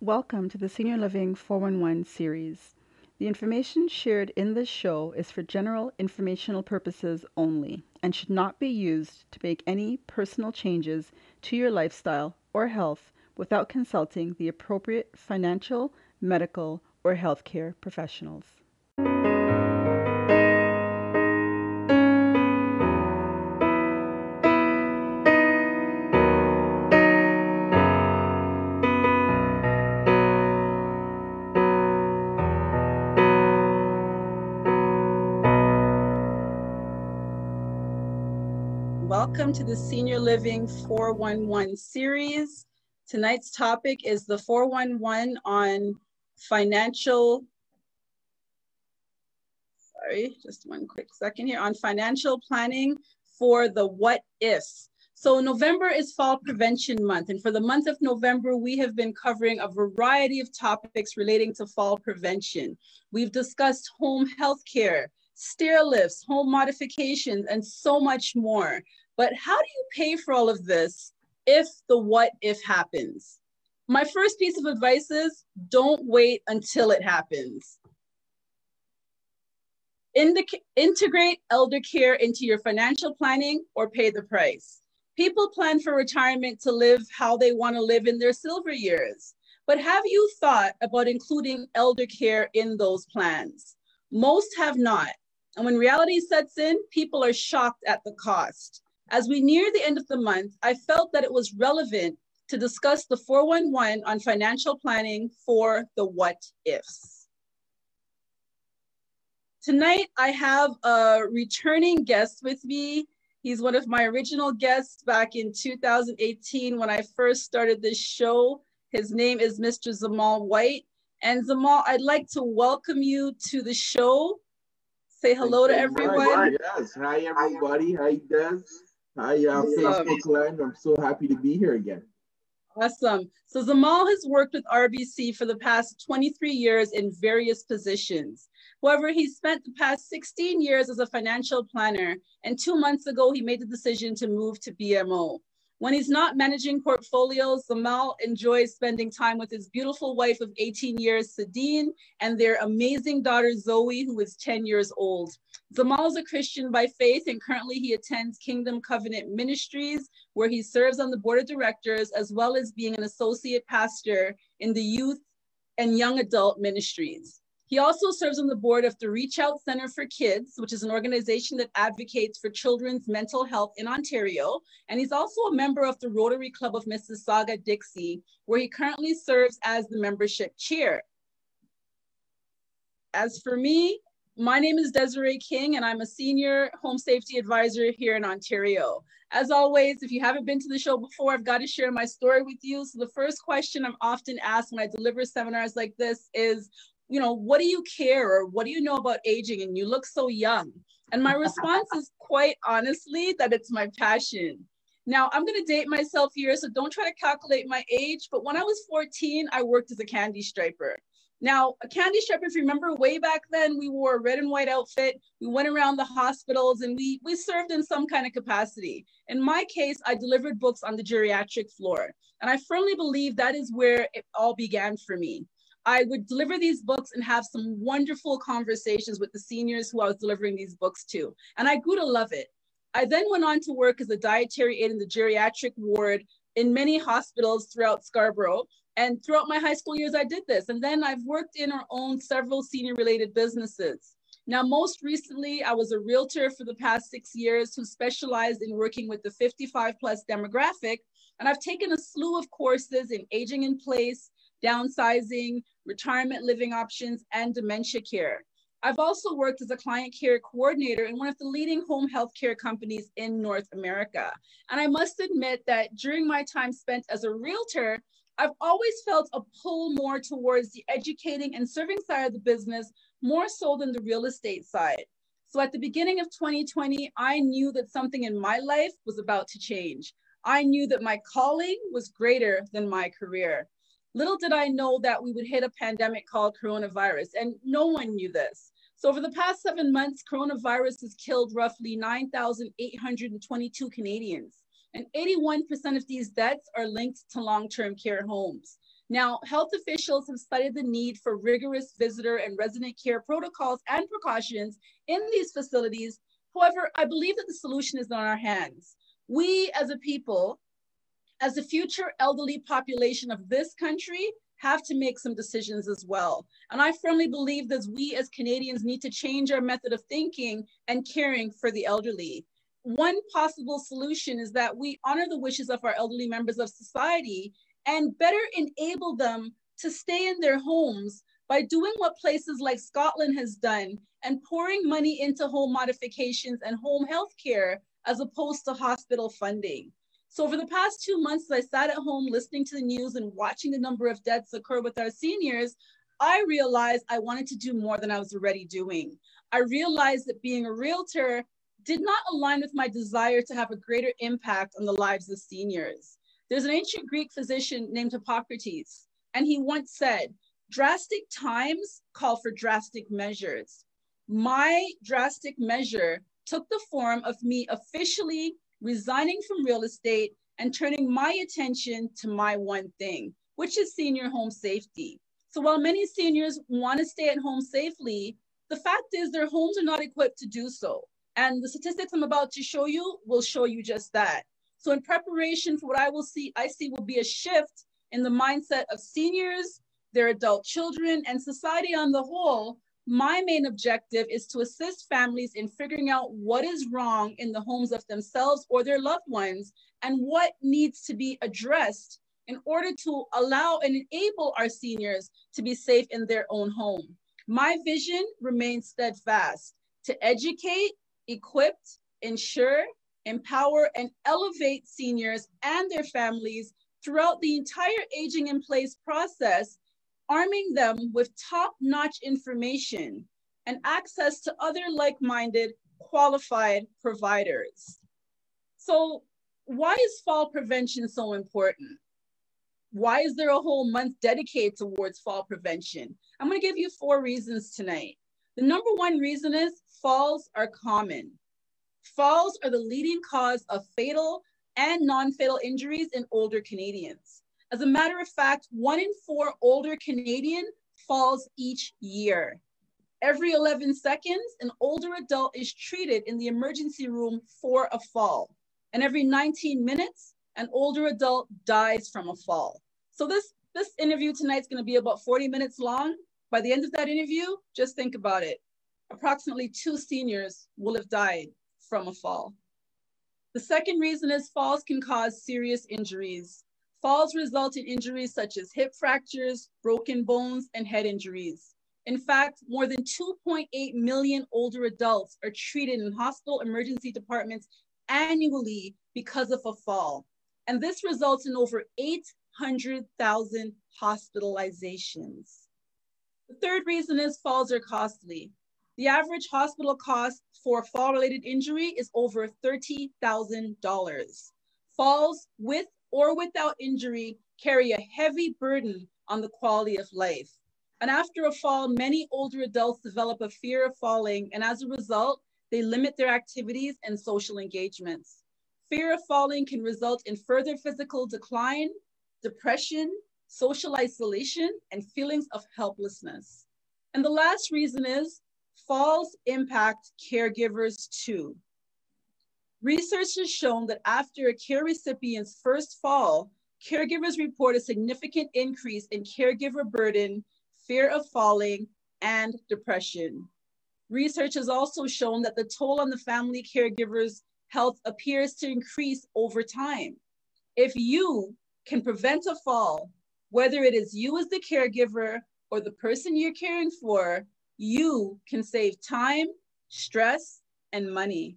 Welcome to the Senior Living 411 series. The information shared in this show is for general informational purposes only and should not be used to make any personal changes to your lifestyle or health without consulting the appropriate financial, medical, or healthcare professionals. Welcome to the Senior Living 411 series. Tonight's topic is the 411 on financial, sorry, just one quick second here, on financial planning for the what ifs. So November is Fall Prevention Month, and for the month of November, we have been covering a variety of topics relating to fall prevention. We've discussed home health care, stair lifts, home modifications, and so much more. But how do you pay for all of this if the what if happens? My first piece of advice is don't wait until it happens. Indic- integrate elder care into your financial planning or pay the price. People plan for retirement to live how they want to live in their silver years. But have you thought about including elder care in those plans? Most have not. And when reality sets in, people are shocked at the cost. As we near the end of the month, I felt that it was relevant to discuss the 411 on financial planning for the what ifs. Tonight, I have a returning guest with me. He's one of my original guests back in 2018 when I first started this show. His name is Mr. Zamal Whyte. And Zamal, I'd like to welcome you to the show. Say hello Thank to everyone. Yes, hi everybody. How you doing? Hi, uh, Facebook Land. I'm so happy to be here again. Awesome. So Zamal has worked with RBC for the past 23 years in various positions. However, he spent the past 16 years as a financial planner, and two months ago, he made the decision to move to BMO. When he's not managing portfolios, Zamal enjoys spending time with his beautiful wife of 18 years, Sadine, and their amazing daughter, Zoe, who is 10 years old. Zamal is a Christian by faith, and currently he attends Kingdom Covenant Ministries, where he serves on the board of directors, as well as being an associate pastor in the youth and young adult ministries. He also serves on the board of the Reach Out Center for Kids, which is an organization that advocates for children's mental health in Ontario. And he's also a member of the Rotary Club of Mississauga Dixie, where he currently serves as the membership chair. As for me, my name is Desiree King, and I'm a senior home safety advisor here in Ontario. As always, if you haven't been to the show before, I've got to share my story with you. So, the first question I'm often asked when I deliver seminars like this is you know, what do you care or what do you know about aging and you look so young? And my response is quite honestly that it's my passion. Now, I'm going to date myself here, so don't try to calculate my age. But when I was 14, I worked as a candy striper. Now, a candy striper, if you remember way back then, we wore a red and white outfit. We went around the hospitals and we, we served in some kind of capacity. In my case, I delivered books on the geriatric floor. And I firmly believe that is where it all began for me. I would deliver these books and have some wonderful conversations with the seniors who I was delivering these books to. And I grew to love it. I then went on to work as a dietary aide in the geriatric ward in many hospitals throughout Scarborough. And throughout my high school years, I did this. And then I've worked in or owned several senior related businesses. Now, most recently, I was a realtor for the past six years who specialized in working with the 55 plus demographic. And I've taken a slew of courses in aging in place, downsizing, retirement living options, and dementia care. I've also worked as a client care coordinator in one of the leading home health care companies in North America. And I must admit that during my time spent as a realtor, I've always felt a pull more towards the educating and serving side of the business more so than the real estate side. So at the beginning of 2020, I knew that something in my life was about to change. I knew that my calling was greater than my career. Little did I know that we would hit a pandemic called coronavirus, and no one knew this. So, over the past seven months, coronavirus has killed roughly 9,822 Canadians. And 81% of these deaths are linked to long-term care homes. Now, health officials have cited the need for rigorous visitor and resident care protocols and precautions in these facilities. However, I believe that the solution is on our hands. We as a people, as the future elderly population of this country, have to make some decisions as well. And I firmly believe that we as Canadians need to change our method of thinking and caring for the elderly. One possible solution is that we honor the wishes of our elderly members of society and better enable them to stay in their homes by doing what places like Scotland has done and pouring money into home modifications and home health care as opposed to hospital funding. So over the past two months, as I sat at home listening to the news and watching the number of deaths occur with our seniors, I realized I wanted to do more than I was already doing. I realized that being a realtor did not align with my desire to have a greater impact on the lives of seniors. There's an ancient Greek physician named Hippocrates, and he once said, drastic times call for drastic measures. My drastic measure took the form of me officially resigning from real estate and turning my attention to my one thing, which is senior home safety. So while many seniors want to stay at home safely, the fact is their homes are not equipped to do so. And the statistics I'm about to show you will show you just that. So in preparation for what I will see, I see will be a shift in the mindset of seniors, their adult children, and society on the whole. My main objective is to assist families in figuring out what is wrong in the homes of themselves or their loved ones and what needs to be addressed in order to allow and enable our seniors to be safe in their own home. My vision remains steadfast to educate, equip, ensure, empower, and elevate seniors and their families throughout the entire aging in place process, arming them with top notch information and access to other like minded qualified providers. So, why is fall prevention so important? Why is there a whole month dedicated towards fall prevention? I'm going to give you four reasons tonight. The number one reason is falls are common. Falls are the leading cause of fatal and non-fatal injuries in older Canadians. As a matter of fact, one in four older Canadian falls each year. Every 11 seconds, an older adult is treated in the emergency room for a fall. And every 19 minutes, an older adult dies from a fall. So this, this interview tonight is gonna be about 40 minutes long. By the end of that interview, just think about it. Approximately two seniors will have died from a fall. The second reason is falls can cause serious injuries. Falls result in injuries such as hip fractures, broken bones, and head injuries. In fact, more than 2.8 million older adults are treated in hospital emergency departments annually because of a fall. And this results in over 800,000 hospitalizations. The third reason is falls are costly. The average hospital cost for fall related injury is over $30,000. Falls with or without injury carry a heavy burden on the quality of life. And after a fall, many older adults develop a fear of falling, and as a result, they limit their activities and social engagements. Fear of falling can result in further physical decline, depression, social isolation, and feelings of helplessness. And the last reason is falls impact caregivers too. Research has shown that after a care recipient's first fall, caregivers report a significant increase in caregiver burden, fear of falling, and depression. Research has also shown that the toll on the family caregiver's health appears to increase over time. If you can prevent a fall, whether it is you as the caregiver or the person you're caring for, you can save time, stress, and money.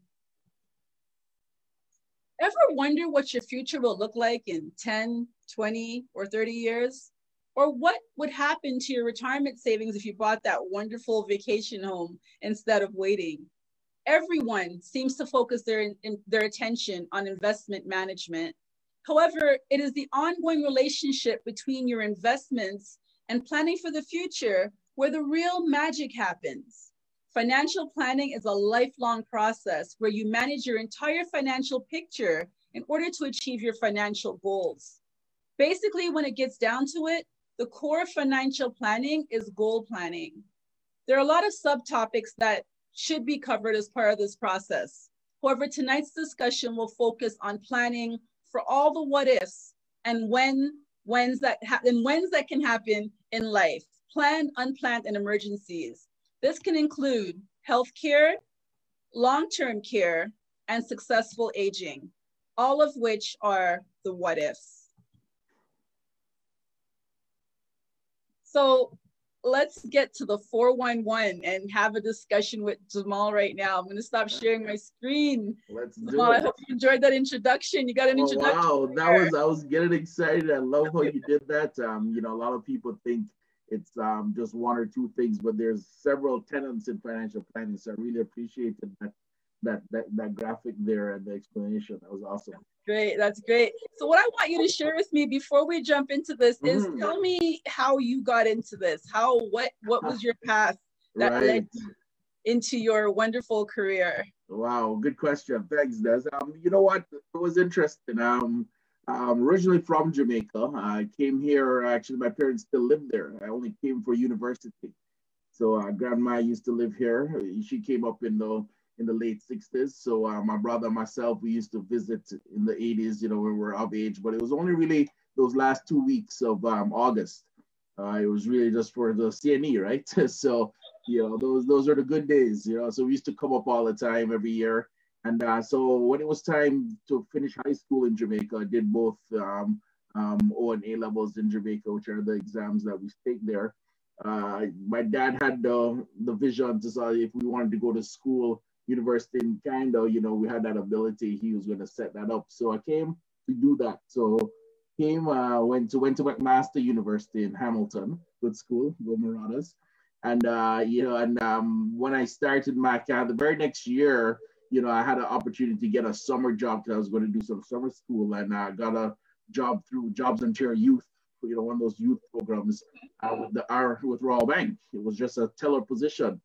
Ever wonder what your future will look like in 10, 20, or 30 years? Or what would happen to your retirement savings if you bought that wonderful vacation home instead of waiting? Everyone seems to focus their, their attention on investment management. However, it is the ongoing relationship between your investments and planning for the future where the real magic happens. Financial planning is a lifelong process where you manage your entire financial picture in order to achieve your financial goals. Basically, when it gets down to it, the core of financial planning is goal planning. There are a lot of subtopics that should be covered as part of this process. However, tonight's discussion will focus on planning for all the what ifs and when when's that ha- and when's that can happen in life, planned, unplanned, and emergencies. This can include healthcare, long-term care, and successful aging, all of which are the what ifs. So let's get to the 411 and have a discussion with Zamal right now. I'm going to stop sharing my screen. Let's do it. I hope you enjoyed that introduction. You got an Oh, introduction. wow, that was I was getting excited. I love how you did that. Um, you know, a lot of people think it's um just one or two things, but there's several tenants in financial planning. So I really appreciated that that that that graphic there and the explanation. That was awesome. Great, that's great. So what I want you to share with me before we jump into this is Mhm. tell me how you got into this. How what what was your path that right. led you into your wonderful career? Wow, good question. Thanks, Des. Um, you know what? It was interesting. Um, um, originally from Jamaica. I came here. Actually, my parents still live there. I only came for university. So uh, grandma used to live here. She came up in the in the late 60s. So uh, my brother and myself, we used to visit in the 80s, you know, when we were of age. But it was only really those last two weeks of um, August. Uh, it was really just for the CNE, right? so, you know, those those are the good days, you know. So we used to come up all the time every year. And uh, so when it was time to finish high school in Jamaica, I did both um, um, O and A levels in Jamaica, which are the exams that we take there. Uh, my dad had the, the vision to say if we wanted to go to school, university in Canada, you know, we had that ability. He was going to set that up. So I came to do that. So came, uh, went to went to McMaster University in Hamilton, good school, go Marauders. And uh, you know, and um, when I started my uh, the very next year, you know, I had an opportunity to get a summer job because I was going to do some summer school, and I got a job through Jobs Ontario Youth, you know, one of those youth programs uh, with the R with Royal Bank. It was just a teller position.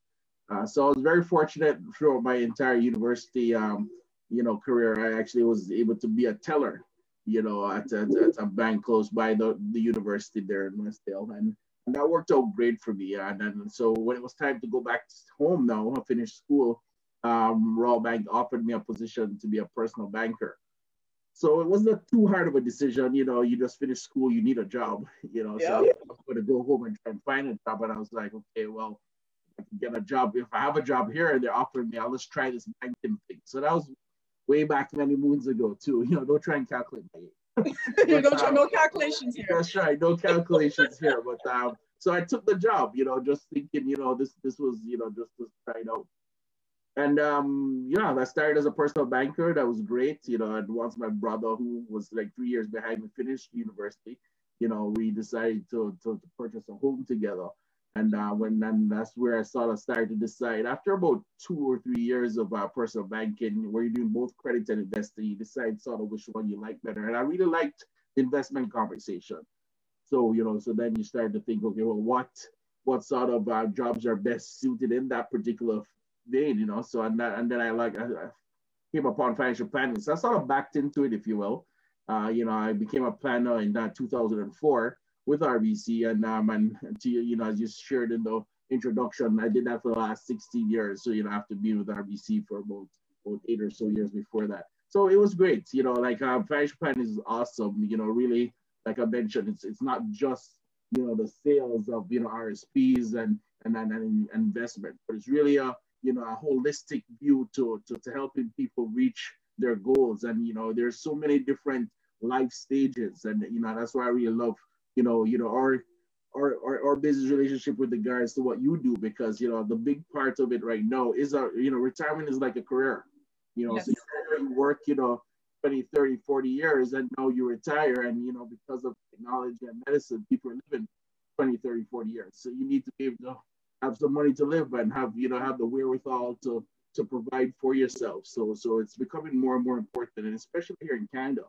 Uh, so I was very fortunate throughout my entire university, um, you know, career. I actually was able to be a teller, you know, at, at, at a bank close by the, the university there in Westdale, and, and that worked out great for me. And then so when it was time to go back home now, I finished school. Um, Royal Bank offered me a position to be a personal banker. So it wasn't too hard of a decision, you know. You just finished school, you need a job, you know. So I'm going to go home and try and find a job. And I was like, okay, well, I can get a job. If I have a job here and they're offering me, I'll just try this banking thing. So that was way back many moons ago too. You know, don't try and calculate my age. you don't try no calculations here. That's right, no calculations here. But um, so I took the job, you know, just thinking, you know, this this was, you know, just to try it out. And um, yeah, I started as a personal banker. That was great, you know. And once my brother, who was like three years behind me, finished university, you know, we decided to to, to purchase a home together. And uh, when and that's where I sort of started to decide. After about two or three years of uh, personal banking, where you're doing both credit and investing, you decide sort of which one you like better. And I really liked the investment conversation. So you know, so then you start to think, okay, well, what what sort of uh, jobs are best suited in that particular vein, you know? So and that, and then I like I, I came upon financial planning. So I sort of backed into it, if you will. Uh, you know, I became a planner in that 2004 with RBC, and um, and to, you know, as you shared in the introduction, I did that for the last 16 years. So you know, after being with RBC for about, about eight or so years before that. So it was great. You know, like um, financial planning is awesome. You know, really, like I mentioned, it's it's not just you know the sales of you know RSPs and and and, and investment, but it's really a you know a holistic view to, to to helping people reach their goals. And you know, there's so many different life stages, and you know that's why I really love you know you know our our, our, our business relationship with regards to what you do because you know the big part of it right now is our you know retirement is like a career you know Yes. so you work you know 20 30 40 years and now you retire and you know because of technology and medicine people are living 20 30 40 years. So you need to be able to have some money to live and have you know have the wherewithal to to provide for yourself. So so it's becoming more and more important and especially here in canada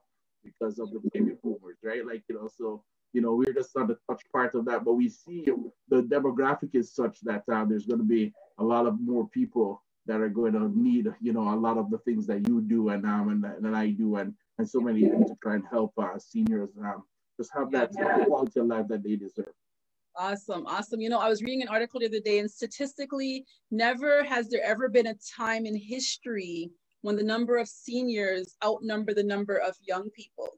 because of the baby boomers right? Like you know so you know, we're just not the touch part of that, but we see the demographic is such that uh, there's going to be a lot of more people that are going to need, you know, a lot of the things that you do and um and, and I do, and and so many things to try and help uh, seniors um, just have that yeah. quality of life that they deserve. Awesome, awesome. You know, I was reading an article the other day, and statistically, never has there ever been a time in history when the number of seniors outnumber the number of young people.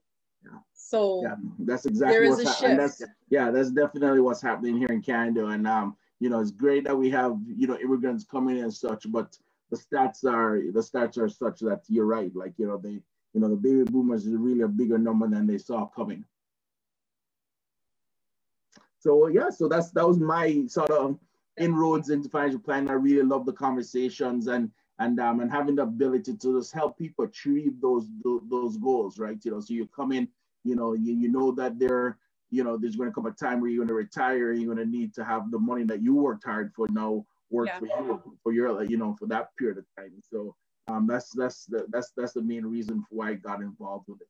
Yeah. So yeah, that's exactly what's happening. That's yeah, that's definitely what's happening here in Canada. And um, you know, it's great that we have you know immigrants coming in and such, but the stats are the stats are such that you're right. Like you know, they you know the baby boomers is really a bigger number than they saw coming. So yeah, so that's that was my sort of inroads into financial planning. I really love the conversations and and um and having the ability to just help people achieve those those goals, right? You know, so you come in, you know, you, you know that there, you know, there's going to come a time where you're going to retire. You're going to need to have the money that you worked hard for now work yeah. for you for your you know for that period of time. So um, that's that's the, that's that's the main reason for why I got involved with it.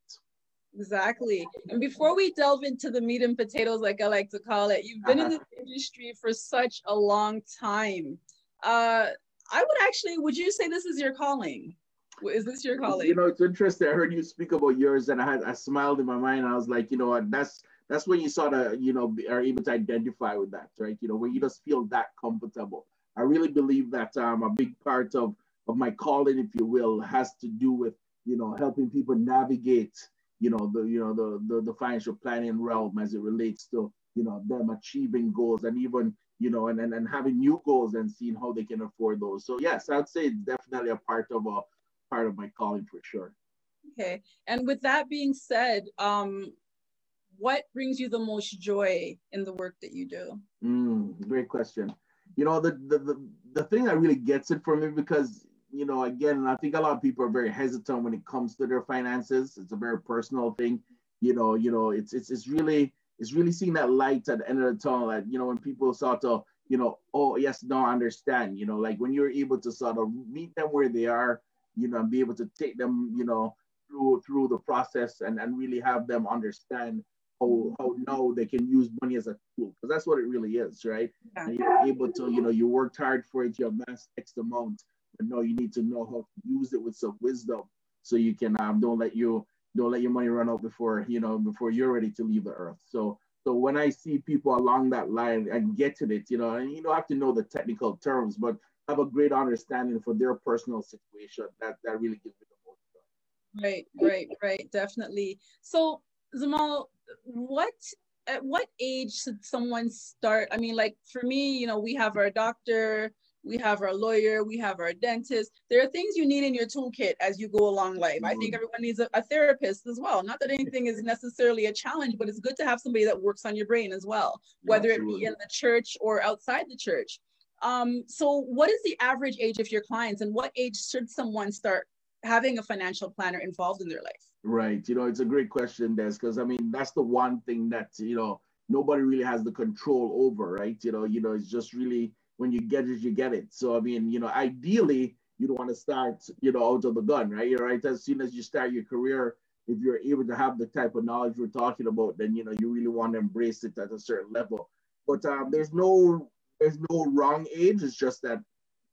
Exactly. And before we delve into the meat and potatoes, like I like to call it, you've been uh-huh. in this industry for such a long time. Uh, I would actually, would you say this is your calling? Is this your calling? You know, it's interesting. I heard you speak about yours, and I had I smiled in my mind. I was like, you know what, that's that's when you sort of, you know, are able to identify with that, right? You know, when you just feel that comfortable. I really believe that um, a big part of of my calling, if you will, has to do with you know helping people navigate you know the you know the, the the financial planning realm as it relates to you know them achieving goals and even you know and, and and having new goals and seeing how they can afford those. So yes i'd say it's definitely a part of a part of my calling for sure. Okay. And with that being said um what brings you the most joy in the work that you do? Mm, great question. You know the, the the the thing that really gets it for me because you know, again, I think a lot of people are very hesitant when it comes to their finances. It's a very personal thing. You know, you know, it's it's it's really it's really seeing that light at the end of the tunnel. That you know, when people start to, you know, oh yes, no, I understand. You know, like when you're able to sort of meet them where they are, you know, and be able to take them, you know, through through the process and and really have them understand how how now they can use money as a tool because that's what it really is, right? Yeah. And you're able to, you know, you worked hard for it, you amassed X amount but no, you need to know how to use it with some wisdom so you can um, don't let you don't let your money run out before you know before you're ready to leave the earth. So so when I see people along that line and get to it, you know, and you don't have to know the technical terms, but have a great understanding for their personal situation, that that really gives me the most. Right, right, right, definitely. So Zamal, what at what age should someone start? I mean, like for me, you know, we have our doctor, we have our lawyer, we have our dentist. There are things you need in your toolkit as you go along life. I think mm-hmm. everyone needs a, a, therapist as well. Not that anything is necessarily a challenge, but it's good to have somebody that works on your brain as well, whether it be in the church or outside the church. Um, so, what is the average age of your clients, and what age should someone start having a financial planner involved in their life? Right. You know, it's a great question, Des, because I mean, that's the one thing that, you know, nobody really has the control over, right? You know, you know, it's just really when you get it, you get it. So I mean, you know, ideally, you don't want to start, you know, out of the gun, right? You're right. As soon as you start your career, if you're able to have the type of knowledge we're talking about, then you know you really want to embrace it at a certain level. But um, there's no there's no wrong age. It's just that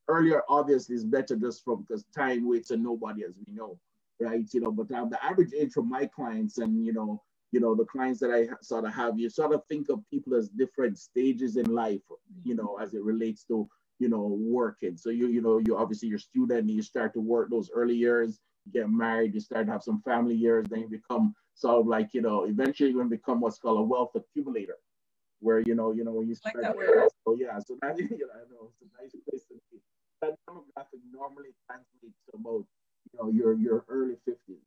earlier, obviously, is better just from because time waits on nobody, as we know, right? You know, but um, the average age for my clients and you know you know, the clients that I sort of have, you sort of think of people as different stages in life, you know, as it relates to, you know, working. So you, you know, you obviously you're student, you start to work those early years, you get married, you start to have some family years, then you become sort of like, you know, eventually you're going to become what's called a wealth accumulator, where you know, you know, when you start. Like that so oh, yeah, so that you know, I know it's a nice place to be. That demographic normally translates to about, you know, your your early 50s.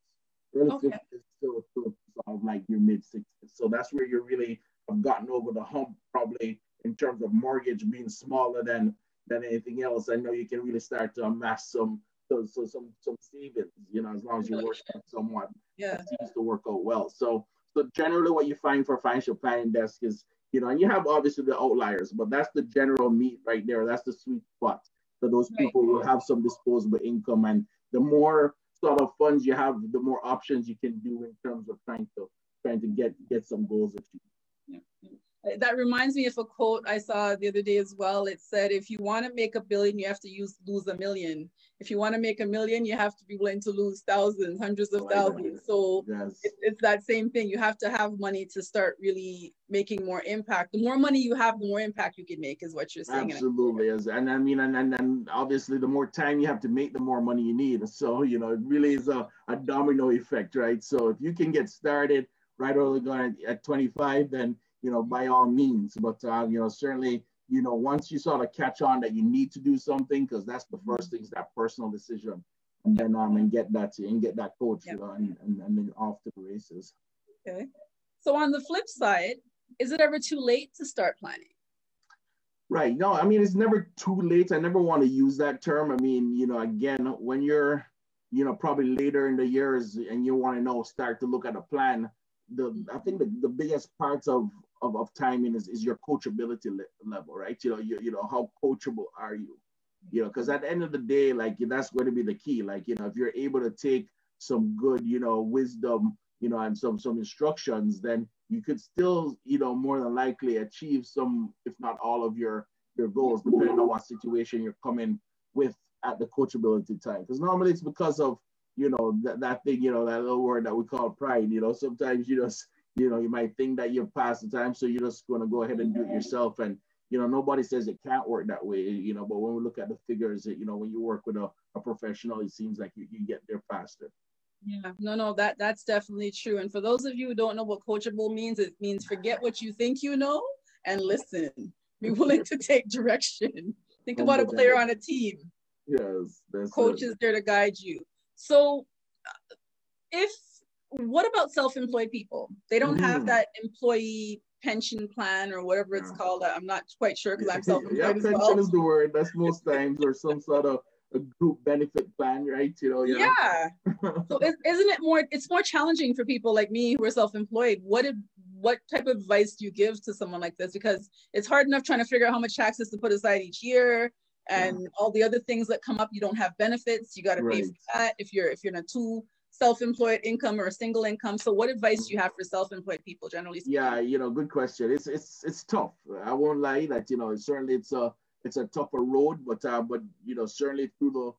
Early okay. 50s still, still of like your mid 60s. So that's where you really have gotten over the hump, probably in terms of mortgage being smaller than than anything else. I know you can really start to amass some so, so some some savings, you know, as long as you work somewhat. Yeah. It seems to work out well. So so generally what you find for financial planning Des is, you know, and you have obviously the outliers, but that's the general meat right there. That's the sweet spot. So those people right. will have some disposable income and the more sort of funds you have, the more options you can do in terms of trying to trying to get get some goals achieved. Yeah. That reminds me of a quote I saw the other day as well. It said, if you want to make a billion, you have to use lose a million. If you want to make a million, you have to be willing to lose thousands, hundreds of oh, thousands. So yes. it, it's that same thing. You have to have money to start really making more impact. The more money you have, the more impact you can make, is what you're saying. Absolutely. And I mean, and, and, and obviously, the more time you have to make, the more money you need. So, you know, it really is a, a domino effect, right? So if you can get started right early going at 25, then you know, by all means. But uh, you know, certainly, you know, once you sort of catch on that you need to do something, because that's the first thing is that personal decision, and then um and get that and get that coach, yep. uh, and, and and then off to the races. Okay. So on the flip side, is it ever too late to start planning? Right. No, I mean it's never too late. I never want to use that term. I mean, you know, again, when you're, you know, probably later in the years and you want to know, start to look at a plan. The I think the, the biggest parts of of, of timing is, is your coachability le- level, right? You know, you, you know, how coachable are you? You know, because at the end of the day, like that's going to be the key. Like, you know, if you're able to take some good, you know, wisdom, you know, and some some instructions, then you could still, you know, more than likely achieve some, if not all of your your goals, depending on what situation you're coming with at the coachability time. Because normally it's because of, you know, that, that thing, you know, that little word that we call pride. You know, sometimes you just you know, you might think that you've passed the time, so you're just going to go ahead and do it yourself. And, you know, nobody says it can't work that way, you know, but when we look at the figures, you know, when you work with a, a professional, it seems like you, you get there faster. Yeah, no, no, that that's definitely true. And for those of you who don't know what coachable means, it means forget what you think you know and listen. Be willing to take direction. Think about a player on a team. Yes, coach is there to guide you. So, if what about self-employed people? They don't mm. have that employee pension plan or whatever it's called. I'm not quite sure because I'm self-employed yeah, pension well. is the word. That's most times or some sort of a group benefit plan, right? You know, yeah. yeah. so isn't it more? It's more challenging for people like me who are self-employed. What did what type of advice do you give to someone like this? Because it's hard enough trying to figure out how much taxes to put aside each year and yeah. all the other things that come up. You don't have benefits. You got to right. pay for that if you're if you're in a two self-employed income or a single income. So what advice do you have for self-employed people generally? Speaking? Yeah, you know, good question. It's it's it's tough. I won't lie that you know certainly it's a it's a tougher road, but uh, but you know certainly through the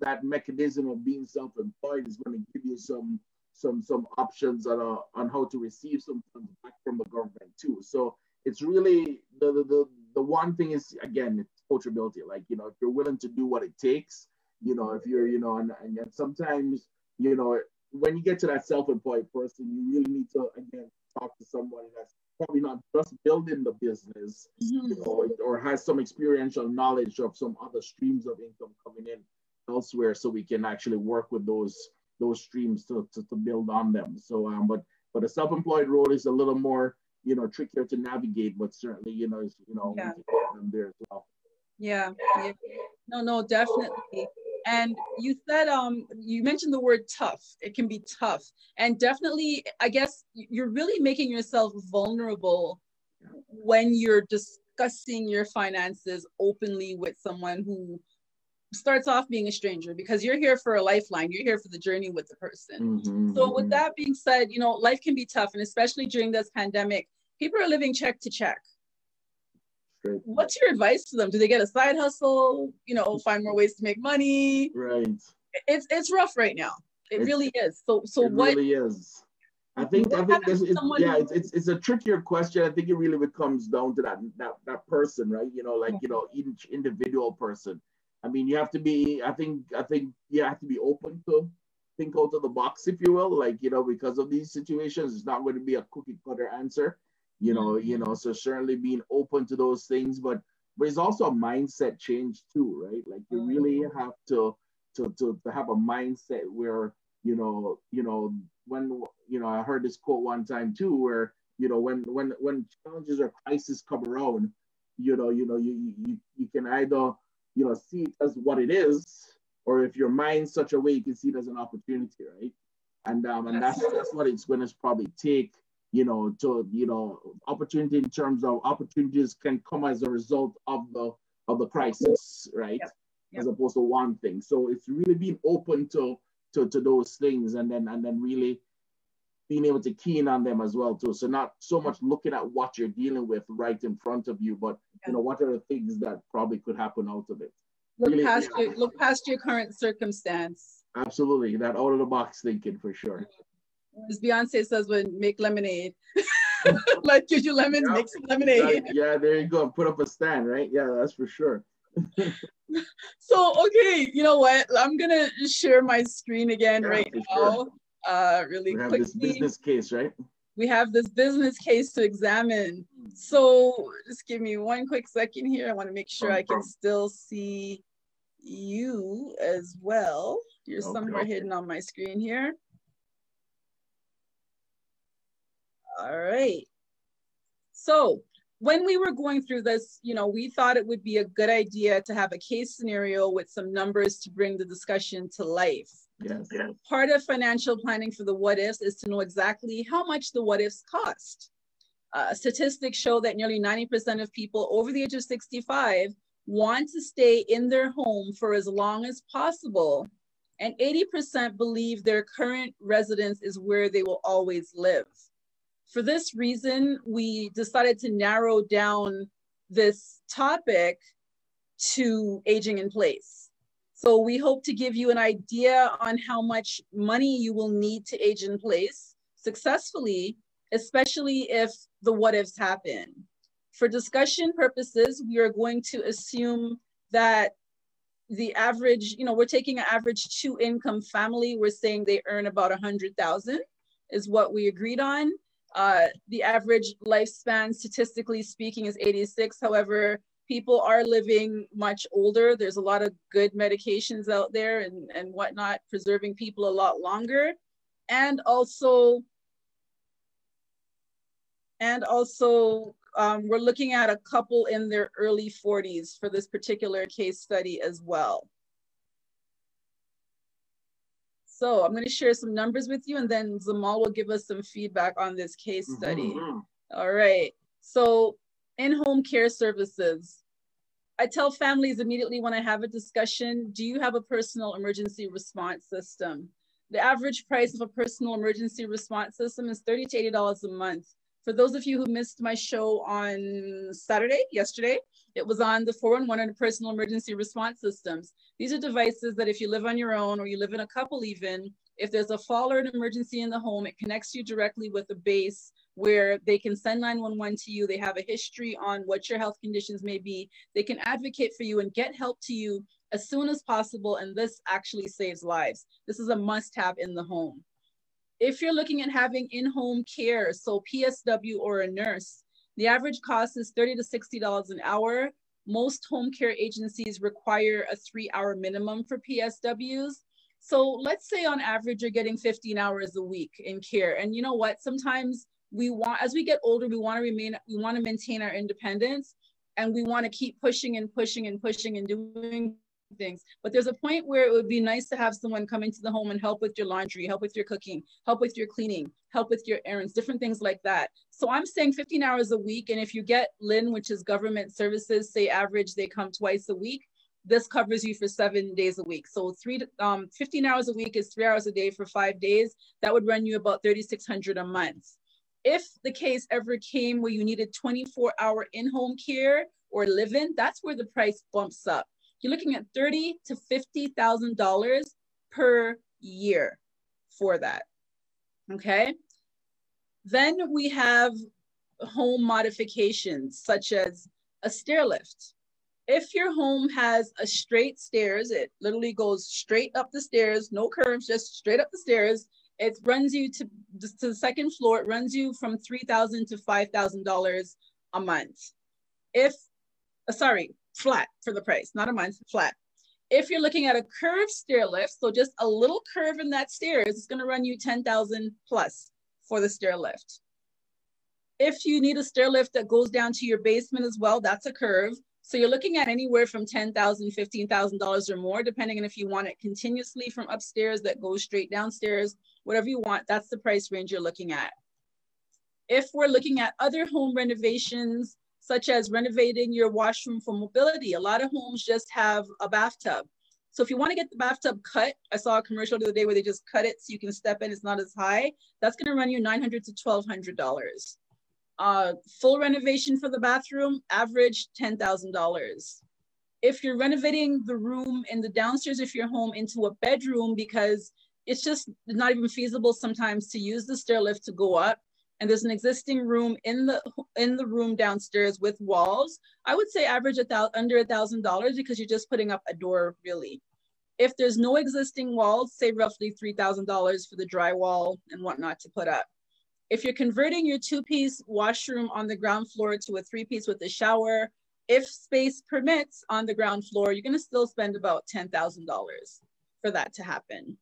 that mechanism of being self-employed is going to give you some some some options on uh, on how to receive some funds back from the government too. So it's really the the the, the one thing is again it's coachability. Like you know if you're willing to do what it takes, you know if you're you know and, and sometimes you know, when you get to that self-employed person, you really need to again talk to someone that's probably not just building the business mm-hmm. you know, or has some experiential knowledge of some other streams of income coming in elsewhere so we can actually work with those those streams to, to, to build on them. So um but but a self-employed role is a little more you know trickier to navigate but certainly you know you know yeah. there as well. Yeah, yeah. No no definitely and you said um you mentioned the word tough. It can be tough. And definitely i guess you're really making yourself vulnerable when you're discussing your finances openly with someone who starts off being a stranger because you're here for a lifeline. You're here for the journey with the person. Mm-hmm, so with mm-hmm. that being said you know life can be tough and especially during this pandemic people are living check to check What's your advice to them? Do they get a side hustle? You know, find more ways to make money. Right. It's it's rough right now. It it's, really is. So so it what? Really is. I think I think this is yeah, it's, it's it's a trickier question. I think it really becomes down to that that that person, right? You know, like you know, each individual person. I mean, you have to be. I think I think you have to be open to think out of the box, if you will. Like you know, because of these situations, it's not going to be a cookie cutter answer you know you know so certainly being open to those things but but it's also a mindset change too right? Like you really mm-hmm. have to to to, to have a mindset where you know you know when you know i heard this quote one time too where you know when when when challenges or crises come around you know you know you you, you can either you know see it as what it is or if your mind's such a way you can see it as an opportunity right? And um and that's that's what it's going to probably take you know, to you know, opportunity in terms of opportunities can come as a result of the of the crisis, right? Yep. Yep. As opposed to one thing. So it's really being open to to to those things, and then and then really being able to keen on them as well too. So not so much looking at what you're dealing with right in front of you, but you know what are the things that probably could happen out of it. Look really, past yeah. your look past your current circumstance. Absolutely, that out of the box thinking for sure. Mm-hmm. As Beyonce says, when make lemonade. like Let you lemons, yeah. make some lemonade. Yeah, there you go. Put up a stand, right? Yeah, that's for sure. so okay, you know what? I'm gonna share my screen again yeah, right now. Sure. Uh really we have quickly. this business case, right? We have this business case to examine. So just give me one quick second here. I want to make sure I can still see you as well. You're okay, somewhere hidden on my screen here. All right. So when we were going through this, you know, we thought it would be a good idea to have a case scenario with some numbers to bring the discussion to life. Yes. Part of financial planning for the what ifs is to know exactly how much the what ifs cost. Uh, statistics show that nearly 90% of people over the age of 65 want to stay in their home for as long as possible. And 80% believe their current residence is where they will always live. For this reason, we decided to narrow down this topic to aging in place. So we hope to give you an idea on how much money you will need to age in place successfully, especially if the what ifs happen. For discussion purposes, we are going to assume that the average, you know, we're taking an average two income family. We're saying they earn about a hundred thousand is what we agreed on. Uh, the average lifespan, statistically speaking, is 86. However, people are living much older. There's a lot of good medications out there and, and whatnot, preserving people a lot longer. And also, and also um, we're looking at a couple in their early 40s for this particular case study as well. So I'm going to share some numbers with you and then Zamal will give us some feedback on this case study. Mm-hmm. All right. So in-home care services. I tell families immediately when I have a discussion, do you have a personal emergency response system? The average price of a personal emergency response system is 30 to $80 a month. For those of you who missed my show on Saturday, yesterday, it was on the 411 and personal emergency response systems. These are devices that if you live on your own or you live in a couple even, if there's a fall or an emergency in the home, it connects you directly with a base where they can send 911 to you. They have a history on what your health conditions may be. They can advocate for you and get help to you as soon as possible. And this actually saves lives. This is a must have in the home. If you're looking at having in-home care, so PSW or a nurse, the average cost is 30 to $60 an hour. Most home care agencies require a three hour minimum for PSWs. So let's say on average, you're getting 15 hours a week in care. And you know what? Sometimes we want, as we get older, we want to remain, we want to maintain our independence and we want to keep pushing and pushing and pushing and doing things. But there's a point where it would be nice to have someone come into the home and help with your laundry, help with your cooking, help with your cleaning, help with your errands, different things like that. So I'm saying 15 hours a week. And if you get LHIN, which is government services, say average, they come twice a week. This covers you for seven days a week. So three, um, 15 hours a week is three hours a day for five days. That would run you about 3,600 a month. If the case ever came where you needed 24 hour in-home care or live-in, that's where the price bumps up you're looking at thirty to fifty thousand dollars per year for that. Okay. Then we have home modifications such as a stair lift. If your home has a straight stairs, it literally goes straight up the stairs, no curves, just straight up the stairs. It runs you to, to the second floor. It runs you from three thousand to five thousand dollars a month. If, uh, sorry, flat for the price, not a month, flat. If you're looking at a curved stair lift, so just a little curve in that stairs, it's going to run you 10,000 plus for the stair lift. If you need a stair lift that goes down to your basement as well, that's a curve. So you're looking at anywhere from $10,000, $15,000 or more, depending on if you want it continuously from upstairs that goes straight downstairs, whatever you want, that's the price range you're looking at. If we're looking at other home renovations, such as renovating your washroom for mobility. A lot of homes just have a bathtub. So if you want to get the bathtub cut, I saw a commercial the other day where they just cut it so you can step in, it's not as high. That's going to run you 900 to $1,200. Uh, full renovation for the bathroom, average $10,000. If you're renovating the room in the downstairs of your home into a bedroom because it's just not even feasible sometimes to use the stair lift to go up, and there's an existing room in the in the room downstairs with walls, I would say average a thousand under a thousand dollars because you're just putting up a door really. If there's no existing walls, say roughly three thousand dollars for the drywall and whatnot to put up. If you're converting your two-piece washroom on the ground floor to a three-piece with a shower, if space permits on the ground floor, you're gonna still spend about ten thousand dollars for that to happen.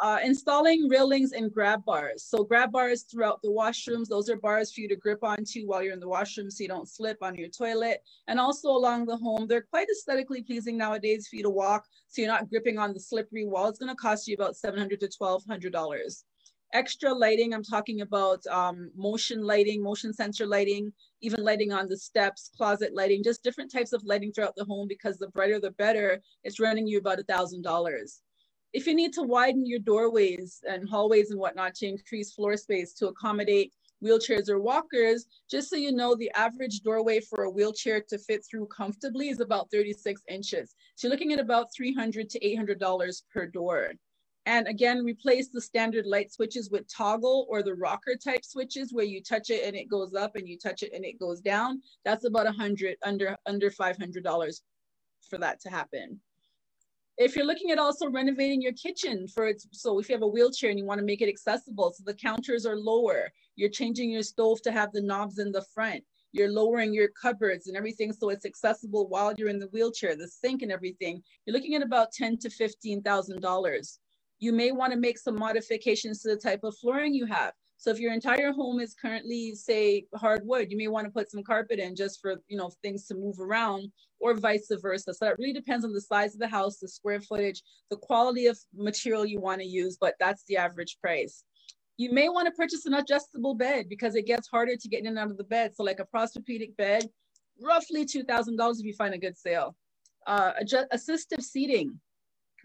Uh, installing railings and grab bars. So grab bars throughout the washrooms. Those are bars for you to grip onto while you're in the washroom so you don't slip on your toilet. And also along the home, they're quite aesthetically pleasing nowadays for you to walk so you're not gripping on the slippery wall. It's gonna cost you about 700 to $1,200. Extra lighting, I'm talking about um, motion lighting, motion sensor lighting, even lighting on the steps, closet lighting, just different types of lighting throughout the home because the brighter the better, it's running you about $1,000 if you need to widen your doorways and hallways and whatnot to increase floor space to accommodate wheelchairs or walkers, just so you know, the average doorway for a wheelchair to fit through comfortably is about 36 inches. So you're looking at about 300 to $800 per door. And again, replace the standard light switches with toggle or the rocker type switches where you touch it and it goes up and you touch it and it goes down. That's about 100 under under $500 for that to happen. If you're looking at also renovating your kitchen for its, so if you have a wheelchair and you want to make it accessible, so the counters are lower, you're changing your stove to have the knobs in the front, you're lowering your cupboards and everything so it's accessible while you're in the wheelchair, the sink and everything, you're looking at about ten to fifteen thousand dollars. You may want to make some modifications to the type of flooring you have. So if your entire home is currently, say, hardwood, you may want to put some carpet in just for you know things to move around, or vice versa. So that really depends on the size of the house, the square footage, the quality of material you want to use, but that's the average price. You may want to purchase an adjustable bed because it gets harder to get in and out of the bed. So like a Posturepedic bed, roughly $2,000 if you find a good sale. Uh, assistive seating.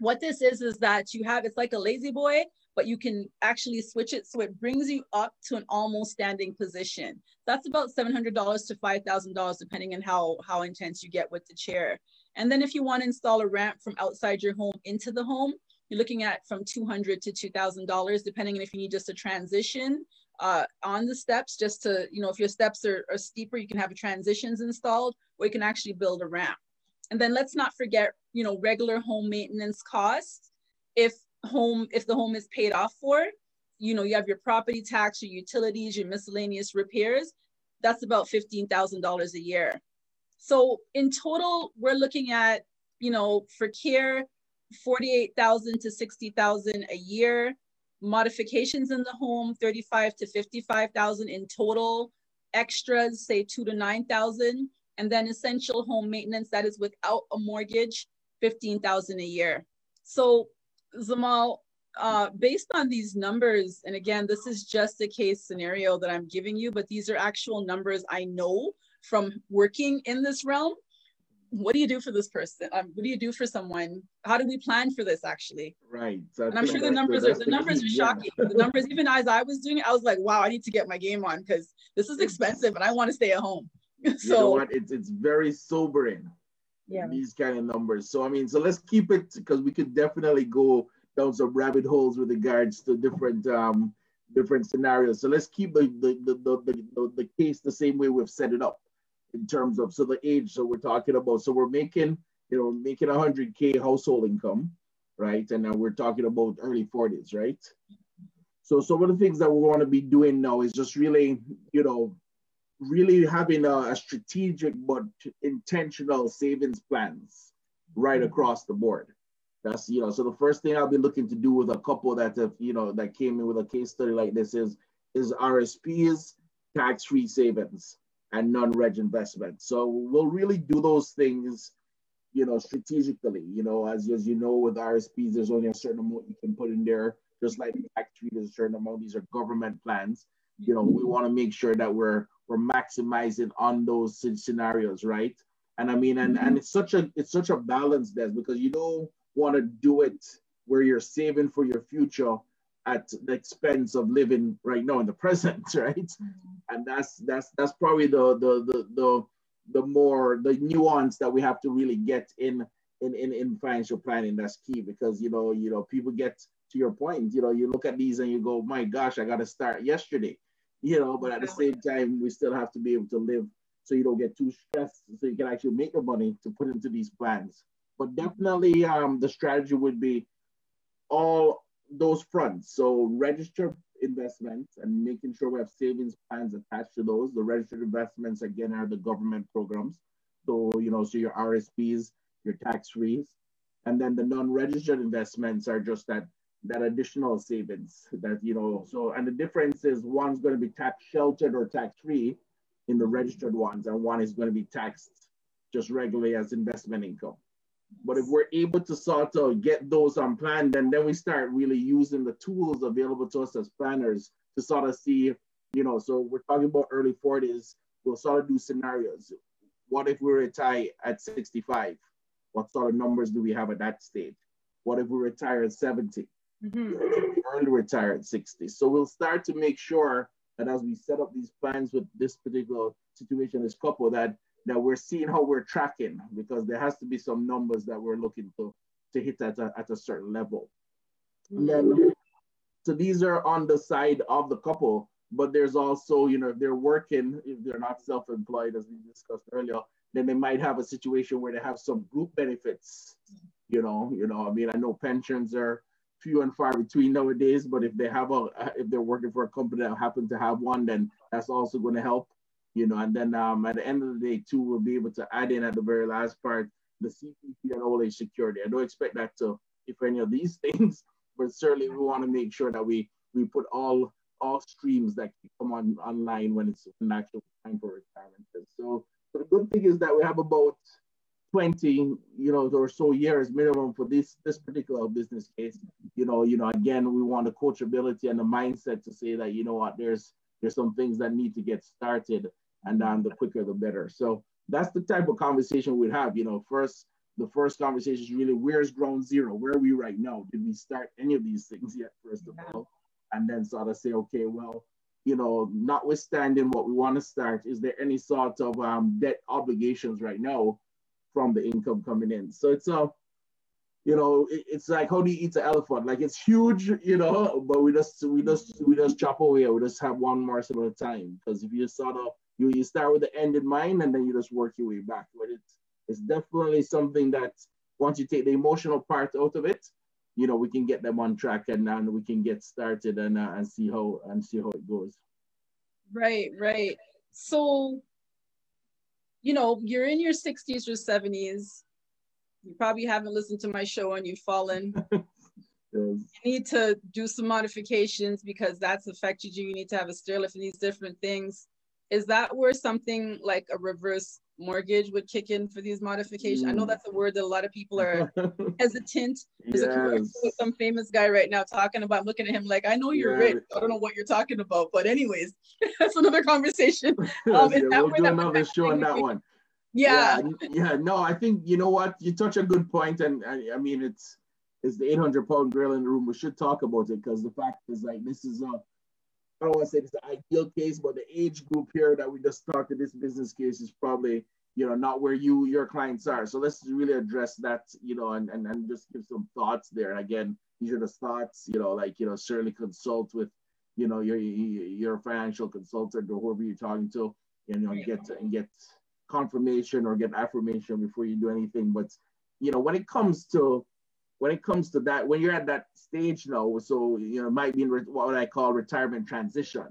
What this is, is that you have, it's like a La-Z-Boy, but you can actually switch it so it brings you up to an almost standing position. That's about $700 to $5,000 depending on how, how intense you get with the chair. And then if you want to install a ramp from outside your home into the home, you're looking at from $200 to $2,000 depending on if you need just a transition uh, on the steps just to, you know, if your steps are, are steeper, you can have transitions installed or you can actually build a ramp. And then let's not forget, you know, regular home maintenance costs. If home, if the home is paid off for, you know, you have your property tax, your utilities, your miscellaneous repairs, that's about $15,000 a year. So in total, we're looking at, you know, for care, 48,000 to 60,000 a year, modifications in the home, 35 to 55,000 in total, extras, say two to 9,000, and then essential home maintenance that is without a mortgage, 15,000 a year. So Zamal, uh, based on these numbers, and again, this is just a case scenario that I'm giving you, but these are actual numbers I know from working in this realm. What do you do for this person? Um, what do you do for someone? How do we plan for this actually? Right. So and I'm sure the numbers the, are the, the numbers key, are shocking. Yeah. the numbers, even as I was doing it, I was like, wow, I need to get my game on because this is expensive and I want to stay at home. so you know what? It's it's very sobering yeah. these kind of numbers. So I mean, so let's keep it because we could definitely go down some rabbit holes with regards to different um different scenarios. So let's keep the the the the, the, the case the same way we've set it up in terms of so the age. So we're talking about so we're making you know making 100k household income, right? And now we're talking about early 40s, right? So some of the things that we want to be doing now is just really you know really having a, a strategic but intentional savings plans right mm-hmm. across the board. That's you know, so the first thing I'll be looking to do with a couple that have you know that came in with a case study like this is is RSPs, tax-free savings, and non-reg investment. So we'll really do those things, you know, strategically. You know, as as you know, with RSPs, there's only a certain amount you can put in there. Just like tax-free, there's a certain amount. These are government plans. You know, we want to make sure that we're we're maximizing on those scenarios, right? And I mean, and and it's such a it's such a balance there because you don't want to do it where you're saving for your future at the expense of living right now in the present, right? Mm-hmm. And that's that's that's probably the the the the the more the nuance that we have to really get in in in, in financial planning. That's key because you know you know people get to your point. You know you look at these and you go, my gosh, I got to start yesterday. You know, but at the same time, we still have to be able to live so you don't get too stressed, so you can actually make the money to put into these plans. But definitely, um, the strategy would be all those fronts. So register investments and making sure we have savings plans attached to those. The registered investments again are the government programs. So you know, so your RSPs, your tax frees, and then the non-registered investments are just that that additional savings that you know. So and the difference is one's going to be tax sheltered or tax free in the registered ones, and one is going to be taxed just regularly as investment income. But if we're able to sort of get those on plan, then then we start really using the tools available to us as planners to sort of see, you know, so we're talking about early 40s, we'll sort of do scenarios. What if we retire at 65? What sort of numbers do we have at that stage? What if we retire at 70? Mm-hmm. Early retire at 60. So we'll start to make sure that as we set up these plans with this particular situation, this couple, that that we're seeing how we're tracking because there has to be some numbers that we're looking to to hit at a, at a certain level. And then, so these are on the side of the couple, but there's also, you know, if they're working, if they're not self-employed, as we discussed earlier, then they might have a situation where they have some group benefits. You know, you know, I mean, I know pensions are few and far between nowadays, but if they have a, if they're working for a company that happen to have one, then that's also going to help you know, and then um, at the end of the day, too, we'll be able to add in at the very last part the CPP and old age security. I don't expect that to, if any of these things, but certainly we want to make sure that we we put all all streams that come on online when it's an actual time for retirement. So, so the good thing is that we have about 20, you know, or so years minimum for this this particular business case. You know, you know, again, we want the coachability and the mindset to say that, you know what, there's there's some things that need to get started and um, the quicker the better. So that's the type of conversation we'd have. You know, first the first conversation is really where's ground zero? Where are we right now? Did we start any of these things yet? First of all, and then sort of say, okay, well, you know, notwithstanding what we want to start, is there any sort of um, debt obligations right now from the income coming in? So it's a you know, it, it's like how do you eat an elephant? Like it's huge, you know, but we just we just we just chop away. We just have one morsel at a time. Because if you sort of you you start with the end in mind and then you just work your way back. But it's it's definitely something that once you take the emotional part out of it, you know, we can get them on track and then we can get started and uh, and see how and see how it goes. Right, right. So, you know, you're in your 60s or 70s you probably haven't listened to my show and you've fallen. You need to do some modifications because that's affected you. You need to have a stair lift and these different things. Is that where something like a reverse mortgage would kick in for these modifications? Mm. I know that's a word that a lot of people are hesitant. There's yes. a commercial with some famous guy right now talking about looking at him like, I know you're rich. I don't know what you're talking about. But anyways, that's another conversation. Um, yeah, we'll do another show on that one yeah. yeah. yeah no i think you know what you touch a good point and i, I mean it's it's the 800 pound gorilla in the room we should talk about it because the fact is like this is a i don't want to say it's the ideal case but the age group here that we just talked to this business case is probably you know not where you your clients are. So let's really address that you know and and, and just give some thoughts there. And again these are the thoughts you know like you know certainly consult with you know your your financial consultant or whoever you're talking to and you know and get and get confirmation or get affirmation before you do anything. But you know, when it comes to when it comes to that, when you're at that stage now, so you know, might be in what I call retirement transition.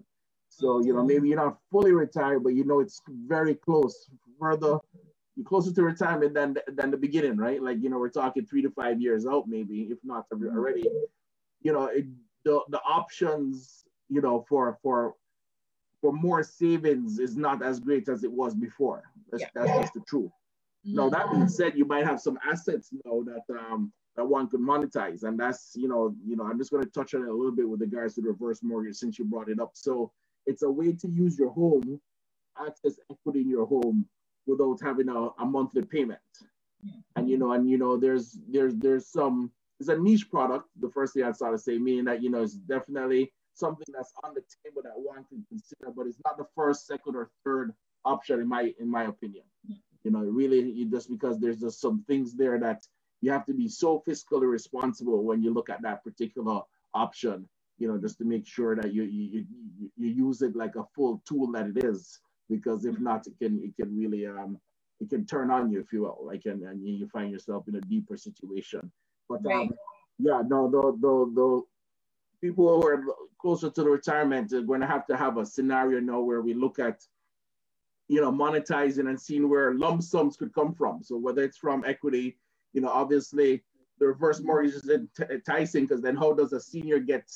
So you know, maybe you're not fully retired, but you know it's very close, further, you're closer to retirement than than the beginning, right? Like you know, we're talking three to five years out, maybe if not already. You know, it, the the options, you know, for for for more savings is not as great as it was before. That's, yeah. that's just the truth. Mm-hmm. Now that being said, you might have some assets now that um, that one could monetize, and that's you know you know I'm just going to touch on it a little bit with regards to the reverse mortgage since you brought it up. So it's a way to use your home, access equity in your home without having a, a monthly payment. And you know, and you know, there's there's there's some it's a niche product. The first thing I started to say, meaning that you know it's definitely something that's on the table that one can consider, but it's not the first, second, or third option in my in my opinion. You know, really, just because there's just some things there that you have to be so fiscally responsible when you look at that particular option. You know, just to make sure that you you you, you use it like a full tool that it is, because if not, it can it can really um it can turn on you if you will, like and, and you find yourself in a deeper situation. But um, yeah, no, the the the people who are closer to the retirement are going to have to have a scenario now where we look at you know monetizing and seeing where lump sums could come from. So whether it's from equity, you know, obviously the reverse mortgage is enticing because then how does a senior get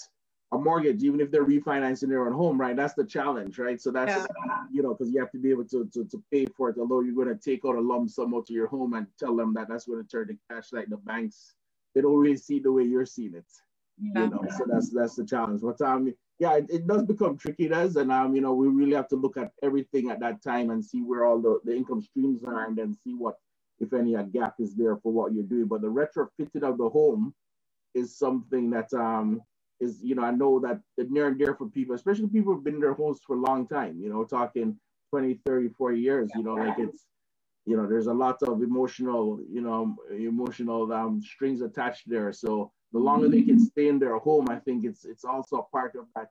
a mortgage even if they're refinancing their own home right? That's the challenge right? So that's yeah. you know because you have to be able to, to, to pay for it although you're going to take out a lump sum out of your home and tell them that that's going to turn to cash like the banks. They don't really see the way you're seeing it yeah. you know? So that's that's the challenge. But um yeah it, it does become tricky does and um you know we really have to look at everything at that time and see where all the, the income streams are and then see what if any a gap is there for what you're doing but the retrofitting of the home is something that um is, you know, I know that the near and dear for people, especially people who've been in their homes for a long time, you know, talking 20, 30, 40 years, you know, like it's, you know, there's a lot of emotional, you know, emotional um, strings attached there. So the longer they can stay in their home, I think it's it's also a part of that